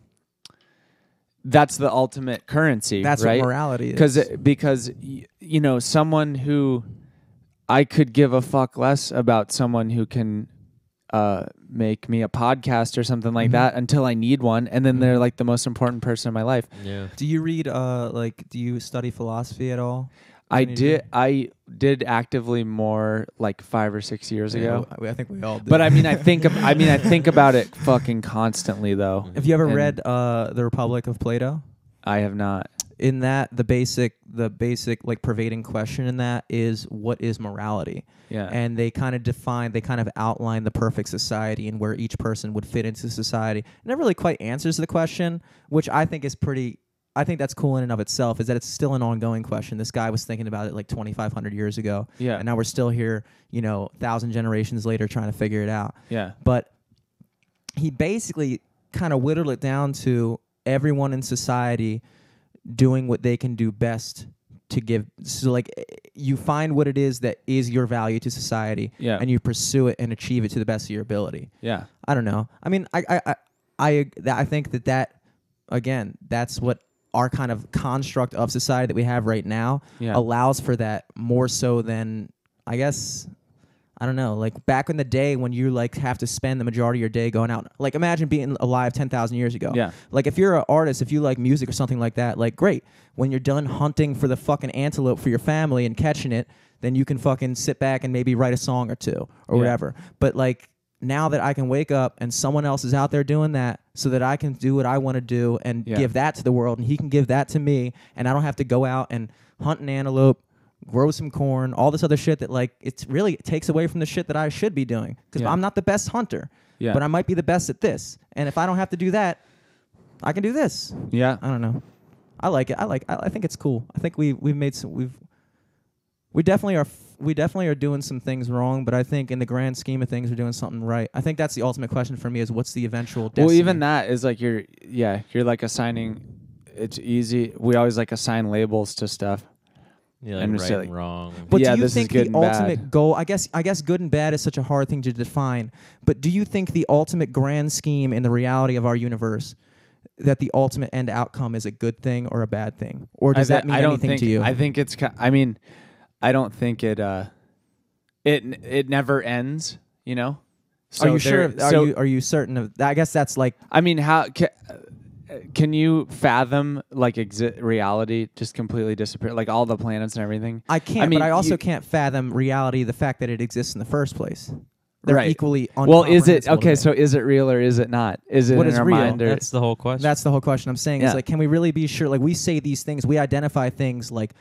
that's the ultimate currency, That's right? what morality is. because because you know someone who I could give a fuck less about someone who can uh, make me a podcast or something like Mhm. that until I need one, and then Mhm. they're like the most important person in my life. Yeah. do you read uh like do you study philosophy at all? I Any of you? did I did actively more like five or six years ago, Yeah, I think we all do. but I mean I think I mean I think about it fucking constantly though. have you ever and- read uh the Republic of Plato? I have not. In that, the basic the basic like pervading question in that is what is morality? Yeah, and they kind of define they kind of outline the perfect society and where each person would fit into society it never really quite answers the question which i think is pretty i think that's cool in and of itself is that it's still an ongoing question. This guy was thinking about it like 2500 years ago. Yeah, and now we're still here you know thousand generations later trying to figure it out. Yeah, but he basically kind of whittled it down to everyone in society doing what they can do best to give so like eh, you find what it is that is your value to society yeah, and you pursue it and achieve it to the best of your ability. Yeah, i don't know. I mean i i i i, I think that that again that's what our kind of construct of society that we have right now yeah. allows for that more so than I guess I don't know, like back in the day when you like have to spend the majority of your day going out. Like imagine being alive 10,000 years ago. Yeah. Like if you're an artist, if you like music or something like that, like great. When you're done hunting for the fucking antelope for your family and catching it, then you can fucking sit back and maybe write a song or two or Yeah. whatever. But like now that I can wake up and someone else is out there doing that so that I can do what I want to do and Yeah. give that to the world and he can give that to me and I don't have to go out and hunt an antelope, grow some corn, all this other shit that like it's really it takes away from the shit that I should be doing cuz Yeah. I'm not the best hunter, Yeah. but I might be the best at this. And if I don't have to do that, I can do this. yeah. I don't know. I like it. I like I, I think it's cool. I think we we've made some we've we definitely are we definitely are doing some things wrong, but I think in the grand scheme of things we're doing something right. I think that's the ultimate question for me is what's the eventual destiny? Well, even that is like you're, yeah, you're like assigning. It's easy. We always like assign labels to stuff. Yeah, like And right it's like- and wrong. But Yeah, do you this is think good the ultimate bad. goal? I guess I guess good and bad is such a hard thing to define. But do you think the ultimate grand scheme in the reality of our universe, that the ultimate end outcome is a good thing or a bad thing, or does I, that mean I don't anything think, to you? I think it's. ki- I mean, I don't think it. uh it it never ends. You know. are you sure? there- Are so- you are you certain of? I guess that's like I mean, how can, can you fathom like exi- reality just completely disappear, like all the planets and everything? I can't, mean, but I also you- can't fathom reality. The fact that it exists in the first place. They're Right. equally. Well, is it okay? me. So is it real or is it not? Is it What in is our real? mind? Or, That's the whole question. That's the whole question I'm saying. Yeah. Is like, can we really be sure? Like, we say these things, we identify things like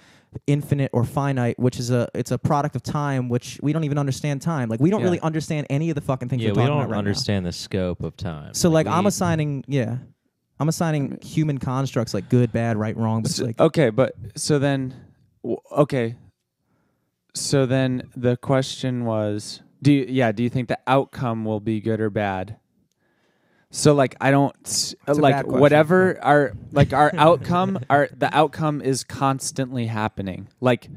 infinite or finite, which is a it's a product of time, which we don't even understand time. Like, we don't Yeah. really understand any of the fucking things yeah, we're we talking don't about right now. understand the scope of time. So, like, I'm we- assigning, yeah, I'm assigning human constructs like good, bad, right, wrong. But it's So- like, okay, but so then, w- okay. So then the question was, do you, yeah? Do you think the outcome will be good or bad? So like I don't s- It's like whatever our like our outcome our the outcome is constantly happening like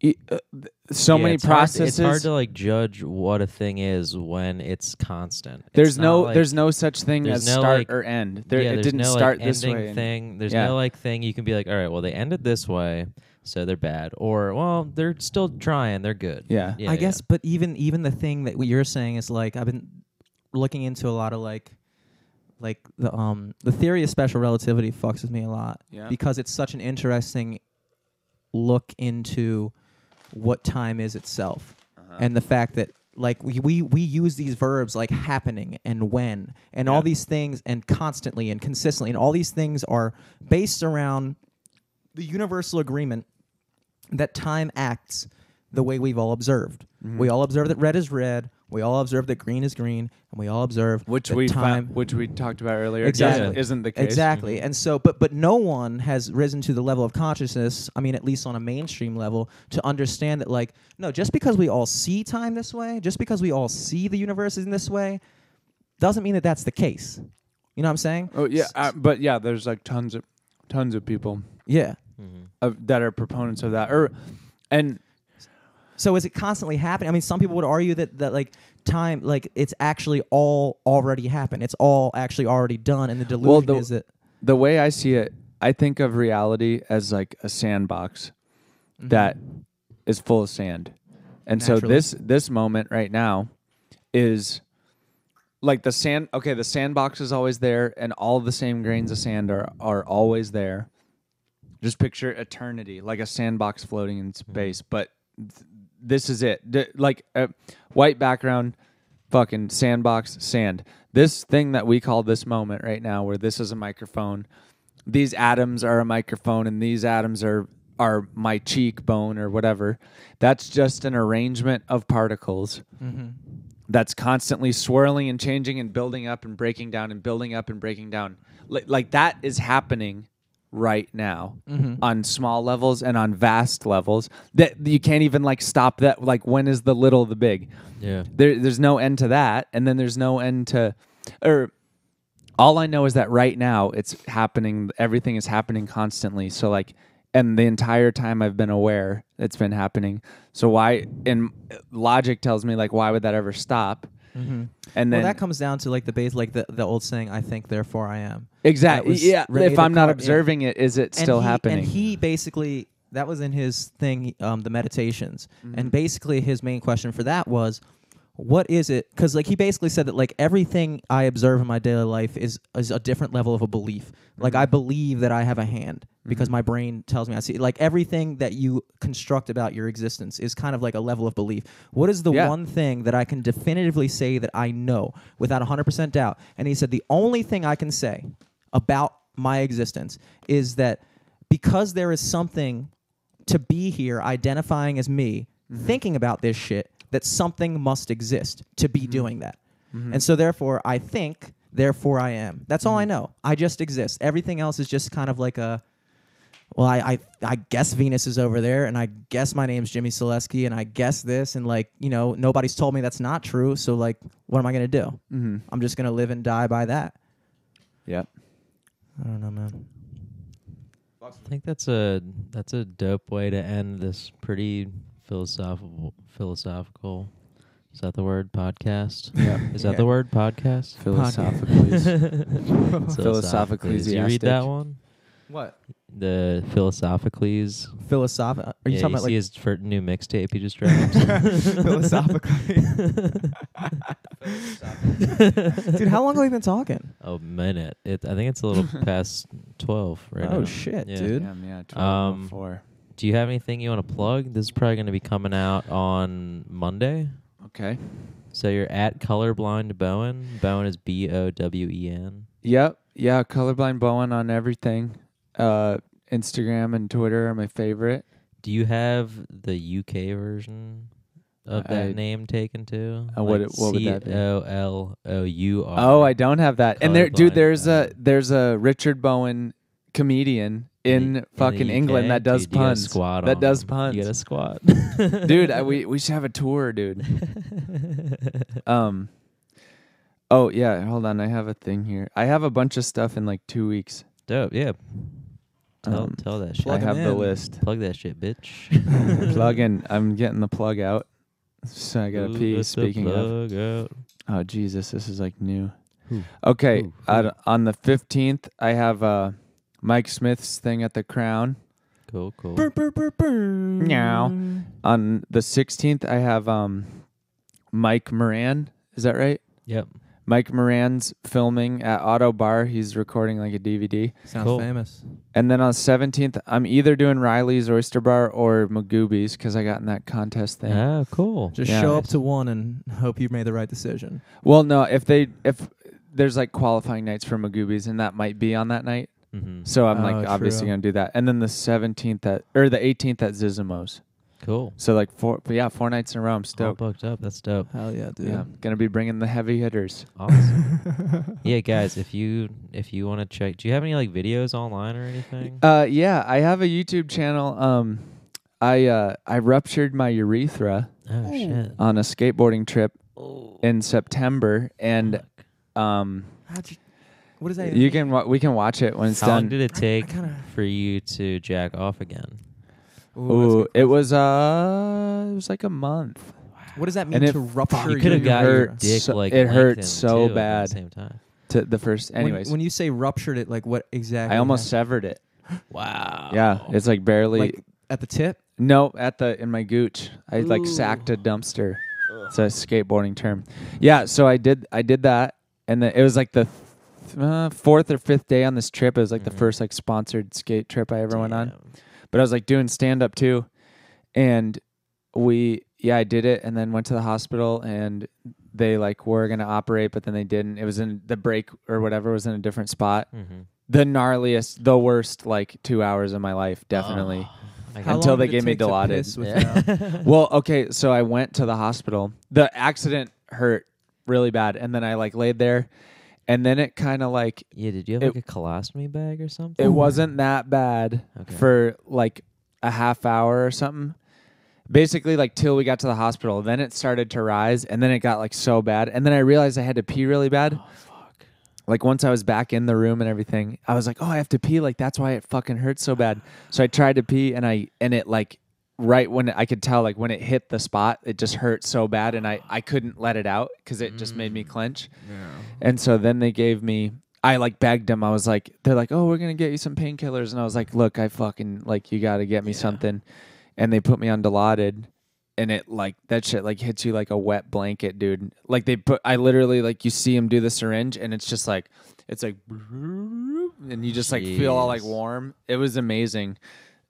e- uh, th- so Yeah, many it's hard- processes it's hard to like judge what a thing is when it's constant. It's there's not no like- there's no such thing there's as no, start like- or end there yeah, it there's didn't no, start like, this ending way and- thing. There's yeah. no like thing you can be like, all right, well they ended this way, so they're bad, or well they're still trying, they're good. yeah Yeah, I yeah. guess, but even even the thing that what you're saying is like I've been looking into a lot of like like the um the theory of special relativity fucks with me a lot yeah because it's such an interesting look into what time is itself Uh-huh. and the fact that like we, we we use these verbs like happening and when and Yeah. all these things and constantly and consistently and all these things are based around the universal agreement that time acts the way we've all observed. Mm-hmm. We all observe that red is red. We all observe that green is green, and we all observe which we time found, which we talked about earlier Exactly. doesn't- isn't the case Exactly. And so but but no one has risen to the level of consciousness, I mean at least on a mainstream level, to understand that like no, just because we all see time this way, just because we all see the universe in this way, doesn't mean that that's the case. You know what I'm saying? oh yeah uh, but yeah there's like tons of tons of people Yeah. Mhm. of, that are proponents of that or and So is it constantly happening? I mean, some people would argue that that like time, like it's actually all already happened. It's all actually already done, and the delusion Well, the- is that the way I see it, I think of reality as like a sandbox Mm-hmm. that is full of sand. And so this this moment right now is like the sand okay, the sandbox is always there and all the same grains of sand are are always there. Just picture eternity like a sandbox floating in space, but th- this is it. D- like uh, white background fucking sandbox sand. This thing that we call this moment right now where this is a microphone these atoms are a microphone and these atoms are are my cheekbone or whatever that's just an arrangement of particles Mm-hmm. that's constantly swirling and changing and building up and breaking down and building up and breaking down like, like that is happening right now Mm-hmm. on small levels and on vast levels that you can't even like stop that like when is the little the big Yeah. there, there's no end to that and then there's no end to or all i know is that right now it's happening everything is happening constantly so like and the entire time i've been aware it's been happening so why and logic tells me like why would that ever stop Mm-hmm. and then well, that comes down to like the base, like the, the old saying, "I think, therefore I am." exactly yeah if i'm not observing it is it still he- happening And he basically that was in his thing, um, the meditations, Mm-hmm. and basically his main question for that was, "What is it?" Because like he basically said that like everything I observe in my daily life is is a different level of a belief. Like Mm-hmm. I believe that I have a hand because my brain tells me I see. Like everything that you construct about your existence is kind of like a level of belief. What is the Yeah. one thing that I can definitively say that I know without 100% doubt? And he said the only thing I can say about my existence is that because there is something to be here identifying as me thinking about this shit that something must exist to be mm-hmm. doing that. Mm-hmm. And so therefore i think therefore i am. That's all i mm-hmm. know. I just exist. Everything else is just kind of like a well I, I i guess venus is over there and i guess my name's jimmy Selesky, and i guess this and like you know nobody's told me that's not true so like what am i gonna do? Mm-hmm. i'm just gonna live and die by that. Yep. I don't know man. I think that's a that's a dope way to end this pretty philosophical philosophical. Is that the word podcast? yeah Is that Yeah. the word podcast? philosophically Philosophically. You read that one? what the Philosophicles. Philosophic. Are you yeah, talking you about see like his for new mixtape he just dropped? philosophically? Dude, how long have we been talking? a minute. It, I think it's a little past twelve right oh now. shit, Yeah. dude. Damn, yeah, 12 Um, four. Do you have anything you want to plug? This is probably going to be coming out on Monday. Okay. So you're at Colorblind Bowen. Bowen is B O W E N. Yep. Yeah. Colorblind Bowen on everything. Uh, Instagram and Twitter are my favorite. Do you have the UK version of that I- name taken too? Uh, what what would that be? C O L O U R. Oh, I don't have that. And there, dude, there's a there's a Richard Bowen comedian in, fucking England that does Dude, you puns. Squat That does him. puns. You got to squat, dude, I, we we should have a tour, dude. Um. Oh yeah, hold on. I have a thing here. I have a bunch of stuff in like two weeks. Dope. Yeah. Tell, Um, tell that shit. Plug I 'em have the list. Plug that shit, bitch. plug in. I'm getting the plug out. So I gotta Ooh, pee. the Speaking of, out. oh Jesus, this is like new. Who? Okay, Who? uh, on the 15th, I have uh, Mike Smith's thing at the Crown. Cool, cool. Brr, brr, brr, brr. Meow. On the 16th, I have um, Mike Moran. Is that right? Yep. Mike Moran's filming at Ottobar. He's recording like a DVD. Sounds Cool. famous. And then on 17th, I'm either doing Riley's Oyster Bar or Magooby's because I got in that contest thing. Oh, cool. Just Yeah. show up to one and hope you made the right decision. Well, no, if they if there's like qualifying nights for Magooby's, and that might be on that night. Mm-hmm. So I'm Oh, like obviously true. gonna do that. And then the 17th at or the 18th at Zissimos. Cool. So like four, but yeah, four nights in a row. I'm All stoked. booked up. That's dope. Hell yeah, dude. Yeah, gonna be bringing the heavy hitters. Awesome. yeah, guys, if you if you want to check, do you have any like videos online or anything? Uh, yeah, I have a YouTube channel. Um, I uh I ruptured my urethra oh shit. on a skateboarding trip Oh. in September, and Fuck. um, How'd you? What is that? you can wa- we can watch it when it's How long done. did it take kinda- for you to jack off again? Ooh, Ooh, it was uh, it was like a month. What does that mean And it to rupture? You could have got your hurt dick so- like it hurt lengthened, so too, at the bad. same time. To the first, When- anyways, when, you say ruptured it, like what exactly? I almost happened? severed it. Wow. Yeah, it's like barely. like at the tip. no, at the in my gooch, I like sacked a dumpster. It's a skateboarding term. Yeah, so I did I did that, and then it was like the uh, fourth or fifth day on this trip. It was like Mhm. the first like sponsored skate trip I ever went on. But I was like doing stand up too, and we yeah I did it, and then went to the hospital, and they like were gonna operate, but then they didn't. It was in the break or whatever was in a different spot. Mhm. The gnarliest, the worst like two hours of my life, definitely. Oh, How Until they gave me Dilaudid. Yeah. Well, okay, so I went to the hospital. The accident hurt really bad, and then I like laid there, and then it kind of like yeah, did you have It- like a colostomy bag or something? it wasn't that bad Okay. for like a half hour or something. Basically, like till we got to the hospital, then it started to rise, and then it got like so bad, and then I realized I had to pee really bad. Oh fuck. Like once I was back in the room and everything, I was like, "Oh, I have to pee!" Like that's why it fucking hurts so bad. So I tried to pee, and I and it like right when I could tell, like when it hit the spot, it just hurt so bad, and I I couldn't let it out because it just made me mm. clench. Yeah. And so then they gave me. I like begged them. I was like, they're like, "Oh, we're gonna get you some painkillers," and I was like, "Look, I fucking like you got to get me something," and they put me on Dilaudid. And it like that shit like hits you like a wet blanket, dude. Like they put, I literally like you see him do the syringe, and it's just like, it's like, and you just like feel all like Jeez. warm. It was amazing,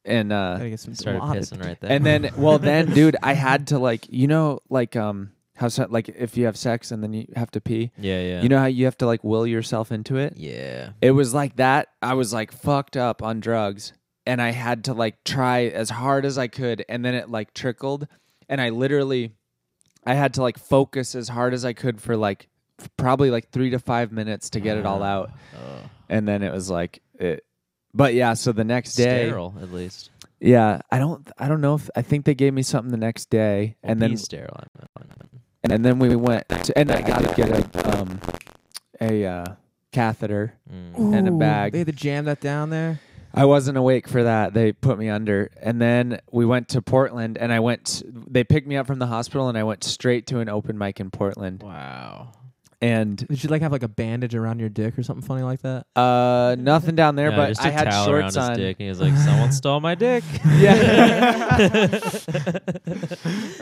and uh, Gotta get some Started Dilaudid. pissing right there. and then well then dude i had to like you know like um how se- like if you have sex and then you have to pee yeah, yeah. you know how you have to like will yourself into it Yeah. it was like that i was like fucked up on drugs and i had to like try as hard as i could and then it like trickled and i literally i had to like focus as hard as i could for like f- probably like three to five minutes to get it all out Oh. and then it was like it but yeah so the next day sterile at least. yeah, I don't. I don't know if I think they gave me something the next day, Well, and then sterile. I meant. and then we went, to, and I got to get a um a uh, catheter. Mm. and a bag. They had to jam that down there. I wasn't awake for that. They put me under, and then we went to Portland, and I went. They picked me up from the hospital, and I went straight to an open mic in Portland. Wow. And Did you like have like a bandage around your dick or something funny like that? uh, nothing down there, No, but just I a had towel around shorts his on. dick, and he was like, "Someone stole my dick." Yeah.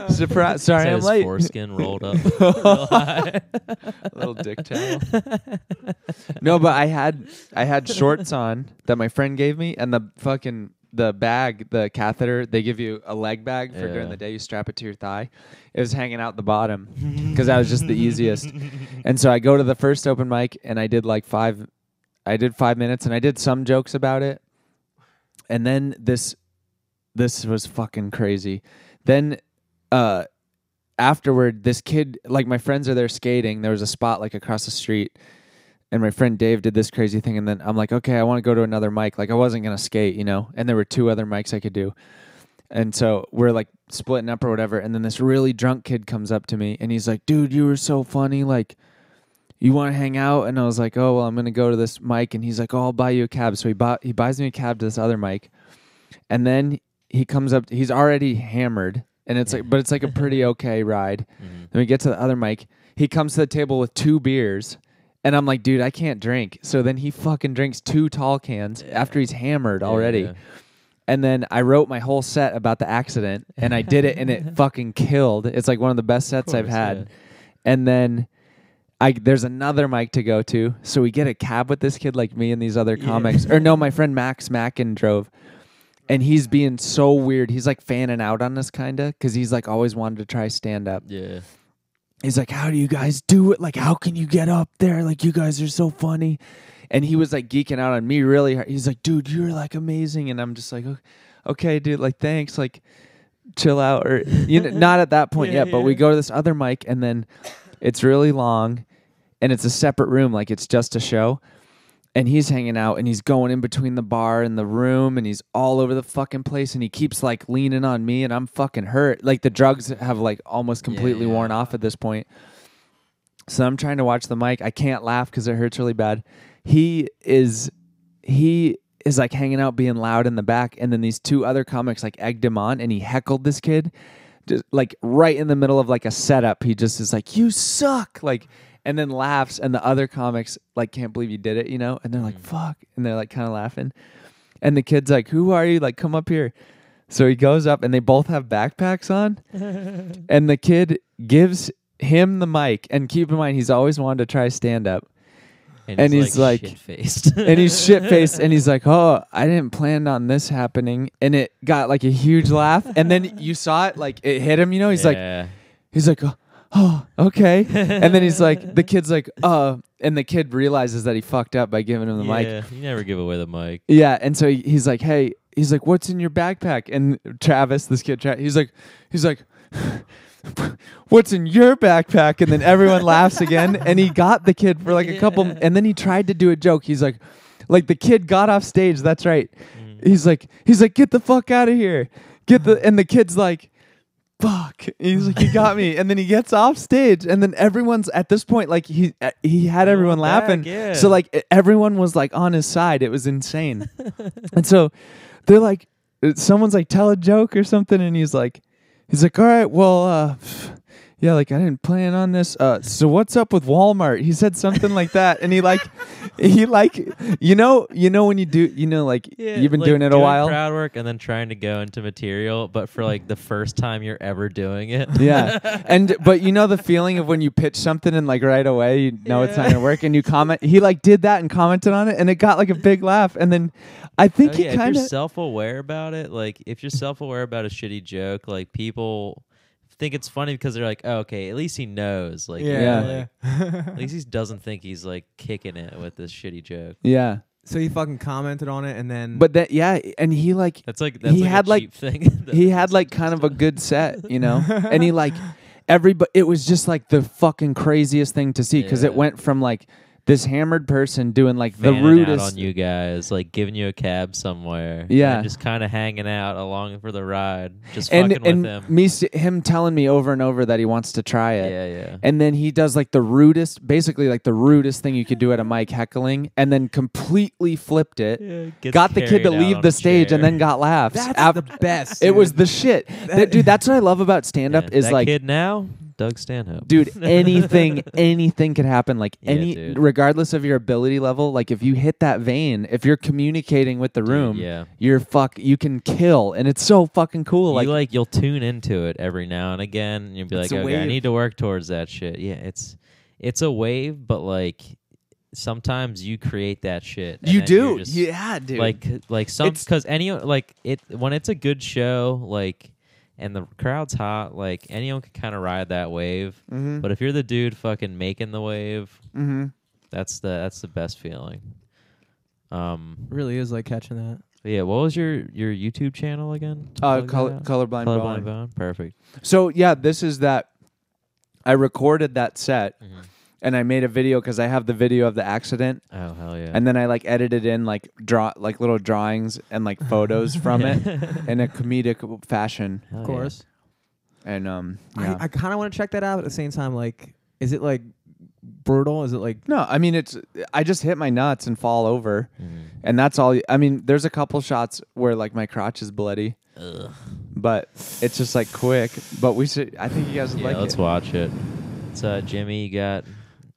Surprise! Sorry, Had I'm his late. Foreskin rolled up. real high. little dick towel. no, but I had I had shorts on that my friend gave me, and the fucking the bag, the catheter, they give you a leg bag for during the day. You strap it to your thigh. It was hanging out the bottom because that was just the easiest. And so I go to the first open mic, and I did like five. I did five minutes, and I did some jokes about it. And then this, this was fucking crazy. Then, uh, afterward, this kid, like my friends are there skating. There was a spot like across the street, and my friend Dave did this crazy thing. And then I'm like, okay, I want to go to another mic. Like I wasn't gonna skate, you know. And there were two other mics I could do, and so we're like splitting up or whatever. And then this really drunk kid comes up to me, and he's like, dude, you were so funny, like. You want to hang out? And I was like, "Oh well, I'm gonna go to this mic." And he's like, "Oh, I'll buy you a cab." So he bought he buys me a cab to this other mic, and then he comes up. He's already hammered, and it's like, but it's like a pretty okay ride. Mhm. Then we get to the other mic. He comes to the table with two beers. And I'm like, dude, I can't drink. So then he fucking drinks two tall cans after he's hammered already. Yeah. And then I wrote my whole set about the accident and I did it and it fucking killed. It's like one of the best sets I've had. yeah. And then I there's another mic to go to. So we get a cab with this kid like me and these other comics. Or no, my friend Max Mackin drove. And he's being so weird. He's like fanning out on us kinda cuz he's like always wanted to try stand up Yeah. He's like, How do you guys do it? Like, how can you get up there? Like, you guys are so funny. And he was like geeking out on me really hard. He's like, Dude, you're like amazing. And I'm just like, "Okay, Okay, dude, like, thanks. Like, chill out. Or, you know, not at that point Yeah, yet, but we go to this other mic and then it's really long and it's a separate room. Like, it's just a show. And he's hanging out and he's going in between the bar and the room and he's all over the fucking place and he keeps like leaning on me and I'm fucking hurt. Like the drugs have like almost completely yeah. worn off at this point. So I'm trying to watch the mic. I can't laugh because it hurts really bad. He is he is like hanging out being loud in the back and then these two other comics like egged him on and he heckled this kid just like right in the middle of like a setup. He just is like, You suck like and then laughs and the other comics like can't believe you did it, you know? And they're like, mm. fuck. And they're like kind of laughing. And the kid's like, Who are you? Like, come up here. So he goes up and they both have backpacks on. and the kid gives him the mic. And keep in mind, he's always wanted to try stand up. And, And he's, like, like- shit-faced. And he's shit faced and he's like, Oh, I didn't plan on this happening. And it got like a huge laugh. And then you saw it, like it hit him, you know? He's like. He's like, oh, oh, okay. and then he's like, the kid's like, uh, and the kid realizes that he fucked up by giving him the mic. yeah, you never give away the mic. Yeah, and so he, he's like, "Hey," he's like, "What's in your backpack?" And Travis, this kid, Tra- he's like, he's like, "What's in your backpack?" And then everyone laughs again, and he got the kid for like a couple, Yeah. and then he tried to do a joke. He's like, like the kid got off stage. That's right. Mm. He's like, he's like, "Get the fuck out of here!" Get the, and the kid's like. Fuck! He's like, he got me, and then he gets off stage, and then everyone's at this point like he uh, he had everyone back, laughing, yeah. so like everyone was like on his side. It was insane. and so they're like, uh, someone's like, tell a joke or something, and he's like, he's like, all right, well, uh, yeah, like I didn't plan on this. Uh, so what's up with Walmart? He said something like that, and he like, he like, you know, you know when you do, you know, like Yeah, you've been like doing it a while. Crowd work and then trying to go into material, but for like the first time you're ever doing it. yeah, and but you know the feeling of when you pitch something and like right away you know it's not gonna work, and you comment. He like did that and commented on it, and it got like a big laugh, and then I think Oh, he yeah, kind of self-aware about it, like if you're self-aware about a shitty joke, like people think it's funny because they're like, oh, okay, at least he knows. Like, you know, Yeah. like, at least he doesn't think he's like kicking it with this shitty joke. yeah. so he fucking commented on it and then But that yeah, and he like That's like that's He like had, a like- cheap thing. he had like kind of a good set, you know, and he like everybody. It was just like the fucking craziest thing to see because it went from like this hammered person doing like the rudest. out on you guys, like giving you a cab somewhere. Yeah. and just kind of hanging out along for the ride, just and fucking and with him. me him telling me over and over that he wants to try it. yeah, yeah. And then he does like the rudest, basically like the rudest thing you could do at a mic heckling, and then completely flipped it. Yeah, got the kid to leave the a stage and then got laughs. that's Af- the best. it was the shit, That- dude. That's what I love about stand up Yeah, is that like kid now Doug Stanhope. dude anything anything could happen like any dude. regardless of your ability level like if you hit that vein if you're communicating with the Dude, room yeah. you're fuck you can kill and it's so fucking cool Like, like you like you'll tune into it every now and again, and you'll be like, okay, I need to work towards that shit. Yeah, it's it's a wave, but like sometimes you create that shit. you do just- yeah dude like like some because any like it when it's a good show like and the crowd's hot like anyone can kind of ride that wave mm-hmm. but if you're the dude fucking making the wave mm-hmm. that's the that's the best feeling um really is like catching that. yeah what was your your youtube channel again uh plug color, colorblind, Colorblind Bone. Bone? perfect so yeah this is that i recorded that set Mhm. And i made a video because i have the video of the accident oh hell yeah and then i like edited in like draw like little drawings and like photos from it in a comedic fashion Hell Of yeah. course. and um yeah. I, I kind of want to check that out. At the same time, like, is it like brutal? Is it like no i mean it's i just hit my nuts and fall over Mhm. and that's all i mean there's a couple shots where like my crotch is bloody Ugh. but it's just like quick but we should i think you guys would yeah like let's it watch it it's uh jimmy you got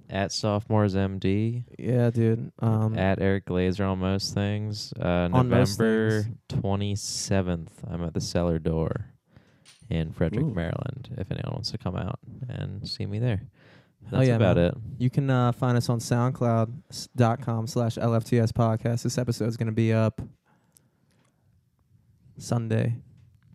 at sophomores md yeah, dude? Um, at Eric Glazer on most things. Uh, November twenty seventh, I'm at the Cellar Door in Frederick, Ooh. Maryland. If anyone wants to come out and see me there, that's yeah, about man. it. You can uh, find us on SoundCloud.com slash LFTS podcast. This episode is going to be up Sunday.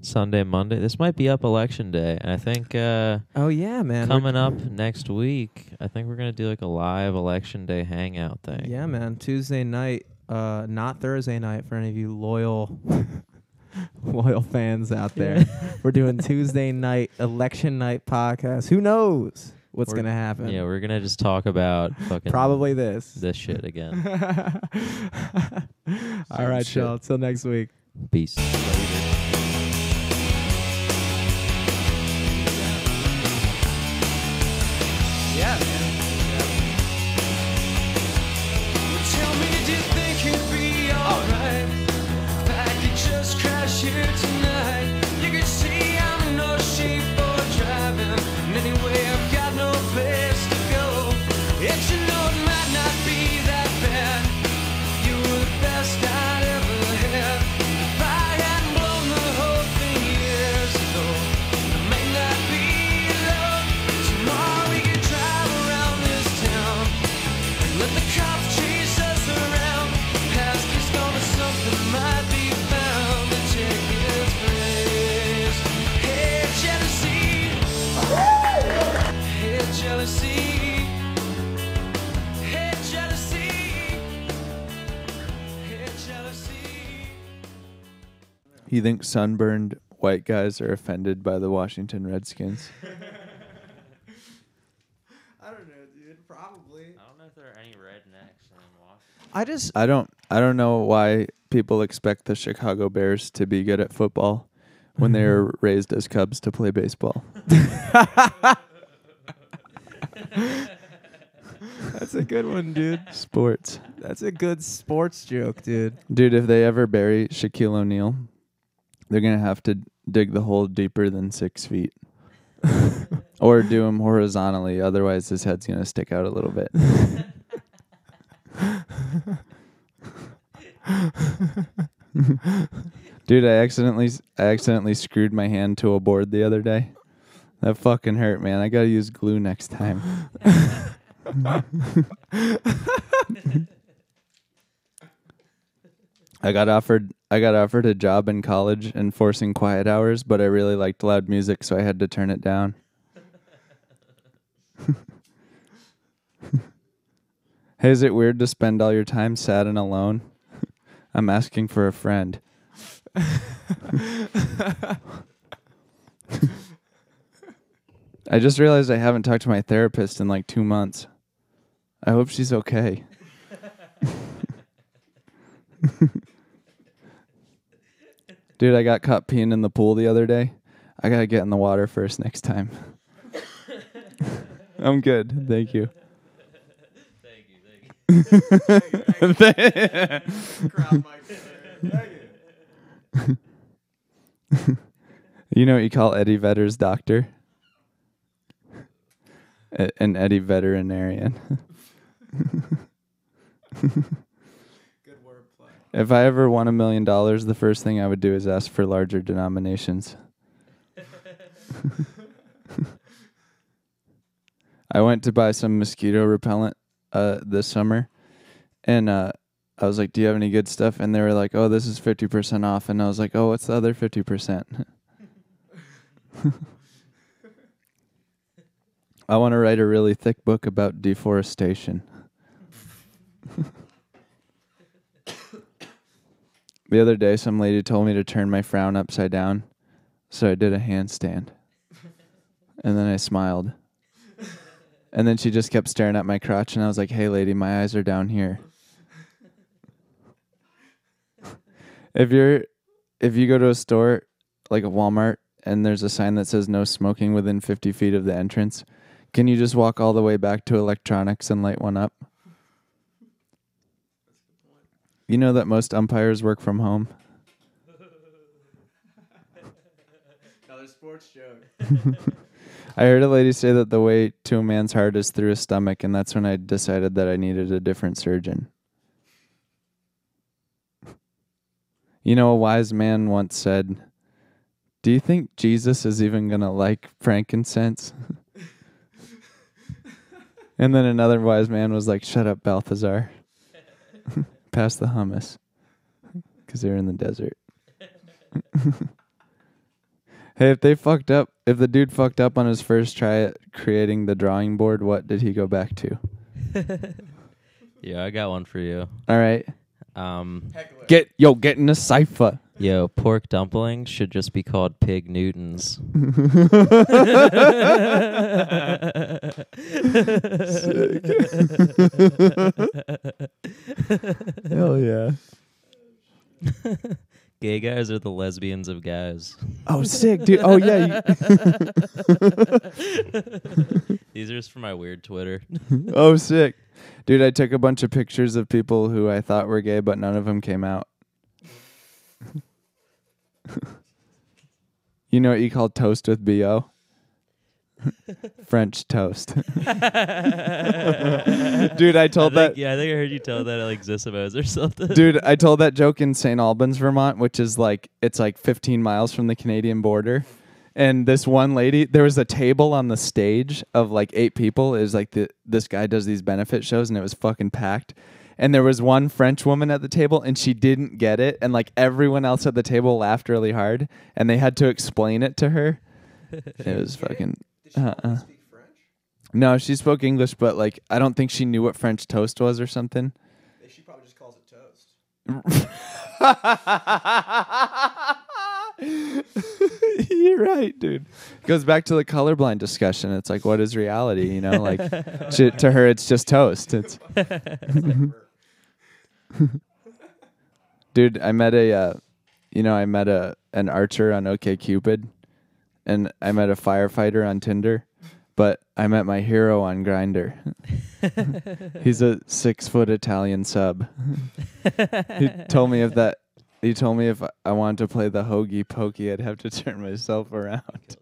Sunday, Monday. This might be up election day, and I think uh, Oh, yeah, man. Coming up next week, I think we're gonna do like a live election day hangout thing. Yeah, man. Tuesday night, uh, not Thursday night for any of you loyal loyal fans out there. We're doing Tuesday night, election night podcast. Who knows what's We're- going to happen? Yeah, we're gonna just talk about fucking Probably this. this shit again. All right, shit. y'all. Till next week. Peace. yeah you think sunburned white guys are offended by the washington redskins I don't know, dude. Probably. I don't know if there are any rednecks in Washington. I just. i don't i don't know why people expect the chicago bears to be good at football when they were raised as cubs to play baseball That's a good one, dude. sports That's a good sports joke, dude. Dude, if they ever bury Shaquille O'Neal, they're gonna have to dig the hole deeper than six feet, or do him horizontally. Otherwise, his head's gonna stick out a little bit. Dude, I accidentally I accidentally screwed my hand to a board the other day. That fucking hurt, man. I gotta use glue next time. I got offered I got offered a job in college enforcing quiet hours, but I really liked loud music, so I had to turn it down. hey, is it weird to spend all your time sad and alone? I'm asking for a friend. I just realized I haven't talked to my therapist in like two months. I hope she's okay. Dude, I got caught peeing in the pool the other day. I gotta get in the water first next time. I'm good. Thank you. Thank you Thank you. you know what you call Eddie Vedder's doctor? An Eddie veterinarian. If I ever won a million dollars, the first thing I would do is ask for larger denominations. I went to buy some mosquito repellent uh, this summer, and uh, I was like, "Do you have any good stuff?" And they were like, "Oh, this is fifty percent off." And I was like, "Oh, what's the other fifty percent?" I want to write a really thick book about deforestation. The other day, some lady told me to turn my frown upside down, so I did a handstand. And then I smiled. And then she just kept staring at my crotch, and I was like, hey, lady, my eyes are down here. if you're, if you go to a store like a Walmart and there's a sign that says no smoking within 50 feet of the entrance, can you just walk all the way back to electronics and light one up? You know that most umpires work from home? Another sports joke. I heard a lady say that the way to a man's heart is through his stomach, and that's when I decided that I needed a different surgeon. You know, a wise man once said, Do you think Jesus is even going to like frankincense? and then another wise man was like, Shut up, Balthazar. Pass the hummus. Because they're in the desert. Hey, if they fucked up, if the dude fucked up on his first try at creating the drawing board, what did he go back to? Yeah, I got one for you. All right, Um, get yo, get in a cipher. Yo, pork dumplings should just be called pig Newtons. Hell yeah! Gay guys are the lesbians of guys. Oh, sick, dude. Oh yeah. These are just for my weird Twitter. Oh, sick, dude. I took a bunch of pictures of people who I thought were gay, but none of them came out. you know what you call toast with bo? French toast. Dude, I told I that. yeah, I think I heard you tell that at like Zissimos or something. Dude, I told that joke in St. Albans, Vermont, which is like it's like 15 miles from the Canadian border. And this one lady, there was a table on the stage of like eight people. It was like the this guy does these benefit shows, and it was fucking packed. And there was one French woman at the table, and she didn't get it, and like everyone else at the table laughed really hard, and they had to explain it to her. It was fucking. Uh-uh. speak French? No, she spoke English, but like I don't think she knew what French toast was or something. She probably just calls it toast. You're right, dude. Goes back to the colorblind discussion. It's like, what is reality? You know, like to, to her, it's just toast. It's, dude. I met a, uh, you know, I met a an archer on OK Cupid, and I met a firefighter on Tinder, but I met my hero on Grindr. He's a six foot Italian sub. he told me if that. He told me if I wanted to play the hokey pokey, I'd have to turn myself around.